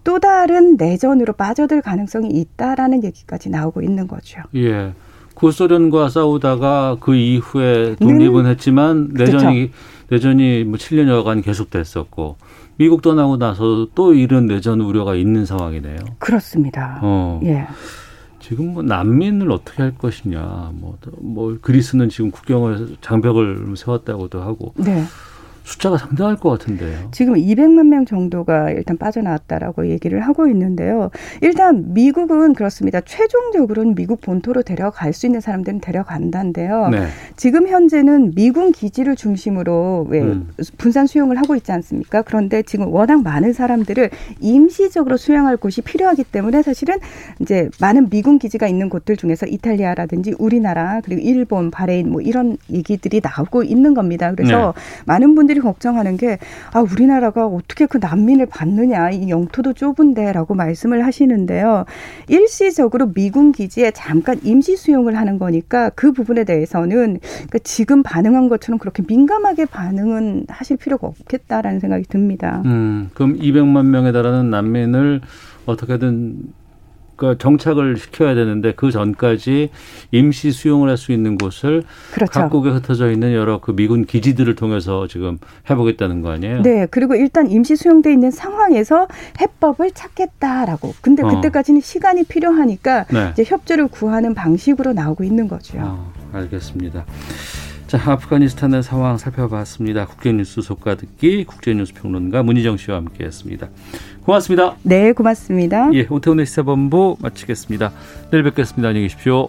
또 다른 내전으로 빠져들 가능성이 있다라는 얘기까지 나오고 있는 거죠. 예. 구소련과 싸우다가 그 이후에 독립은 네. 했지만 내전이 내전이 뭐 7년여간 계속됐었고 미국 떠나고 나서 또 이런 내전 우려가 있는 상황이네요. 그렇습니다. 어. 예. 지금 뭐 난민을 어떻게 할 것이냐. 뭐, 뭐 그리스는 지금 국경을 장벽을 세웠다고도 하고. 네. 숫자가 상당할 것 같은데요. 지금 200만 명 정도가 일단 빠져나왔다라고 얘기를 하고 있는데요. 일단 미국은 그렇습니다. 최종적으로는 미국 본토로 데려갈 수 있는 사람들은 데려간다는데요. 네. 지금 현재는 미군 기지를 중심으로 왜 음. 분산 수용을 하고 있지 않습니까? 그런데 지금 워낙 많은 사람들을 임시적으로 수용할 곳이 필요하기 때문에 사실은 이제 많은 미군 기지가 있는 곳들 중에서 이탈리아라든지 우리나라 그리고 일본, 바레인 뭐 이런 얘기들이 나오고 있는 겁니다. 그래서 많은 분들이 걱정하는 게 아, 우리나라가 어떻게 그 난민을 받느냐. 이 영토도 좁은데라고 말씀을 하시는데요. 일시적으로 미군 기지에 잠깐 임시 수용을 하는 거니까 그 부분에 대해서는 그러니까 지금 반응한 것처럼 그렇게 민감하게 반응은 하실 필요가 없겠다라는 생각이 듭니다. 음, 그럼 200만 명에 달하는 난민을 어떻게든 그 정착을 시켜야 되는데 그 전까지 임시 수용을 할 수 있는 곳을 그렇죠. 각국에 흩어져 있는 여러 그 미군 기지들을 통해서 지금 해보겠다는 거 아니에요? 네, 그리고 일단 임시 수용돼 있는 상황에서 해법을 찾겠다라고. 근데 어. 그때까지는 시간이 필요하니까 네. 이제 협조를 구하는 방식으로 나오고 있는 거죠. 어, 알겠습니다. 자, 아프가니스탄의 상황 살펴봤습니다. 국제뉴스 속가 듣기 국제뉴스 평론가 문희정 씨와 함께했습니다. 고맙습니다. 네, 고맙습니다. 예, 오태훈의 시사본부 마치겠습니다. 내일 뵙겠습니다. 안녕히 계십시오.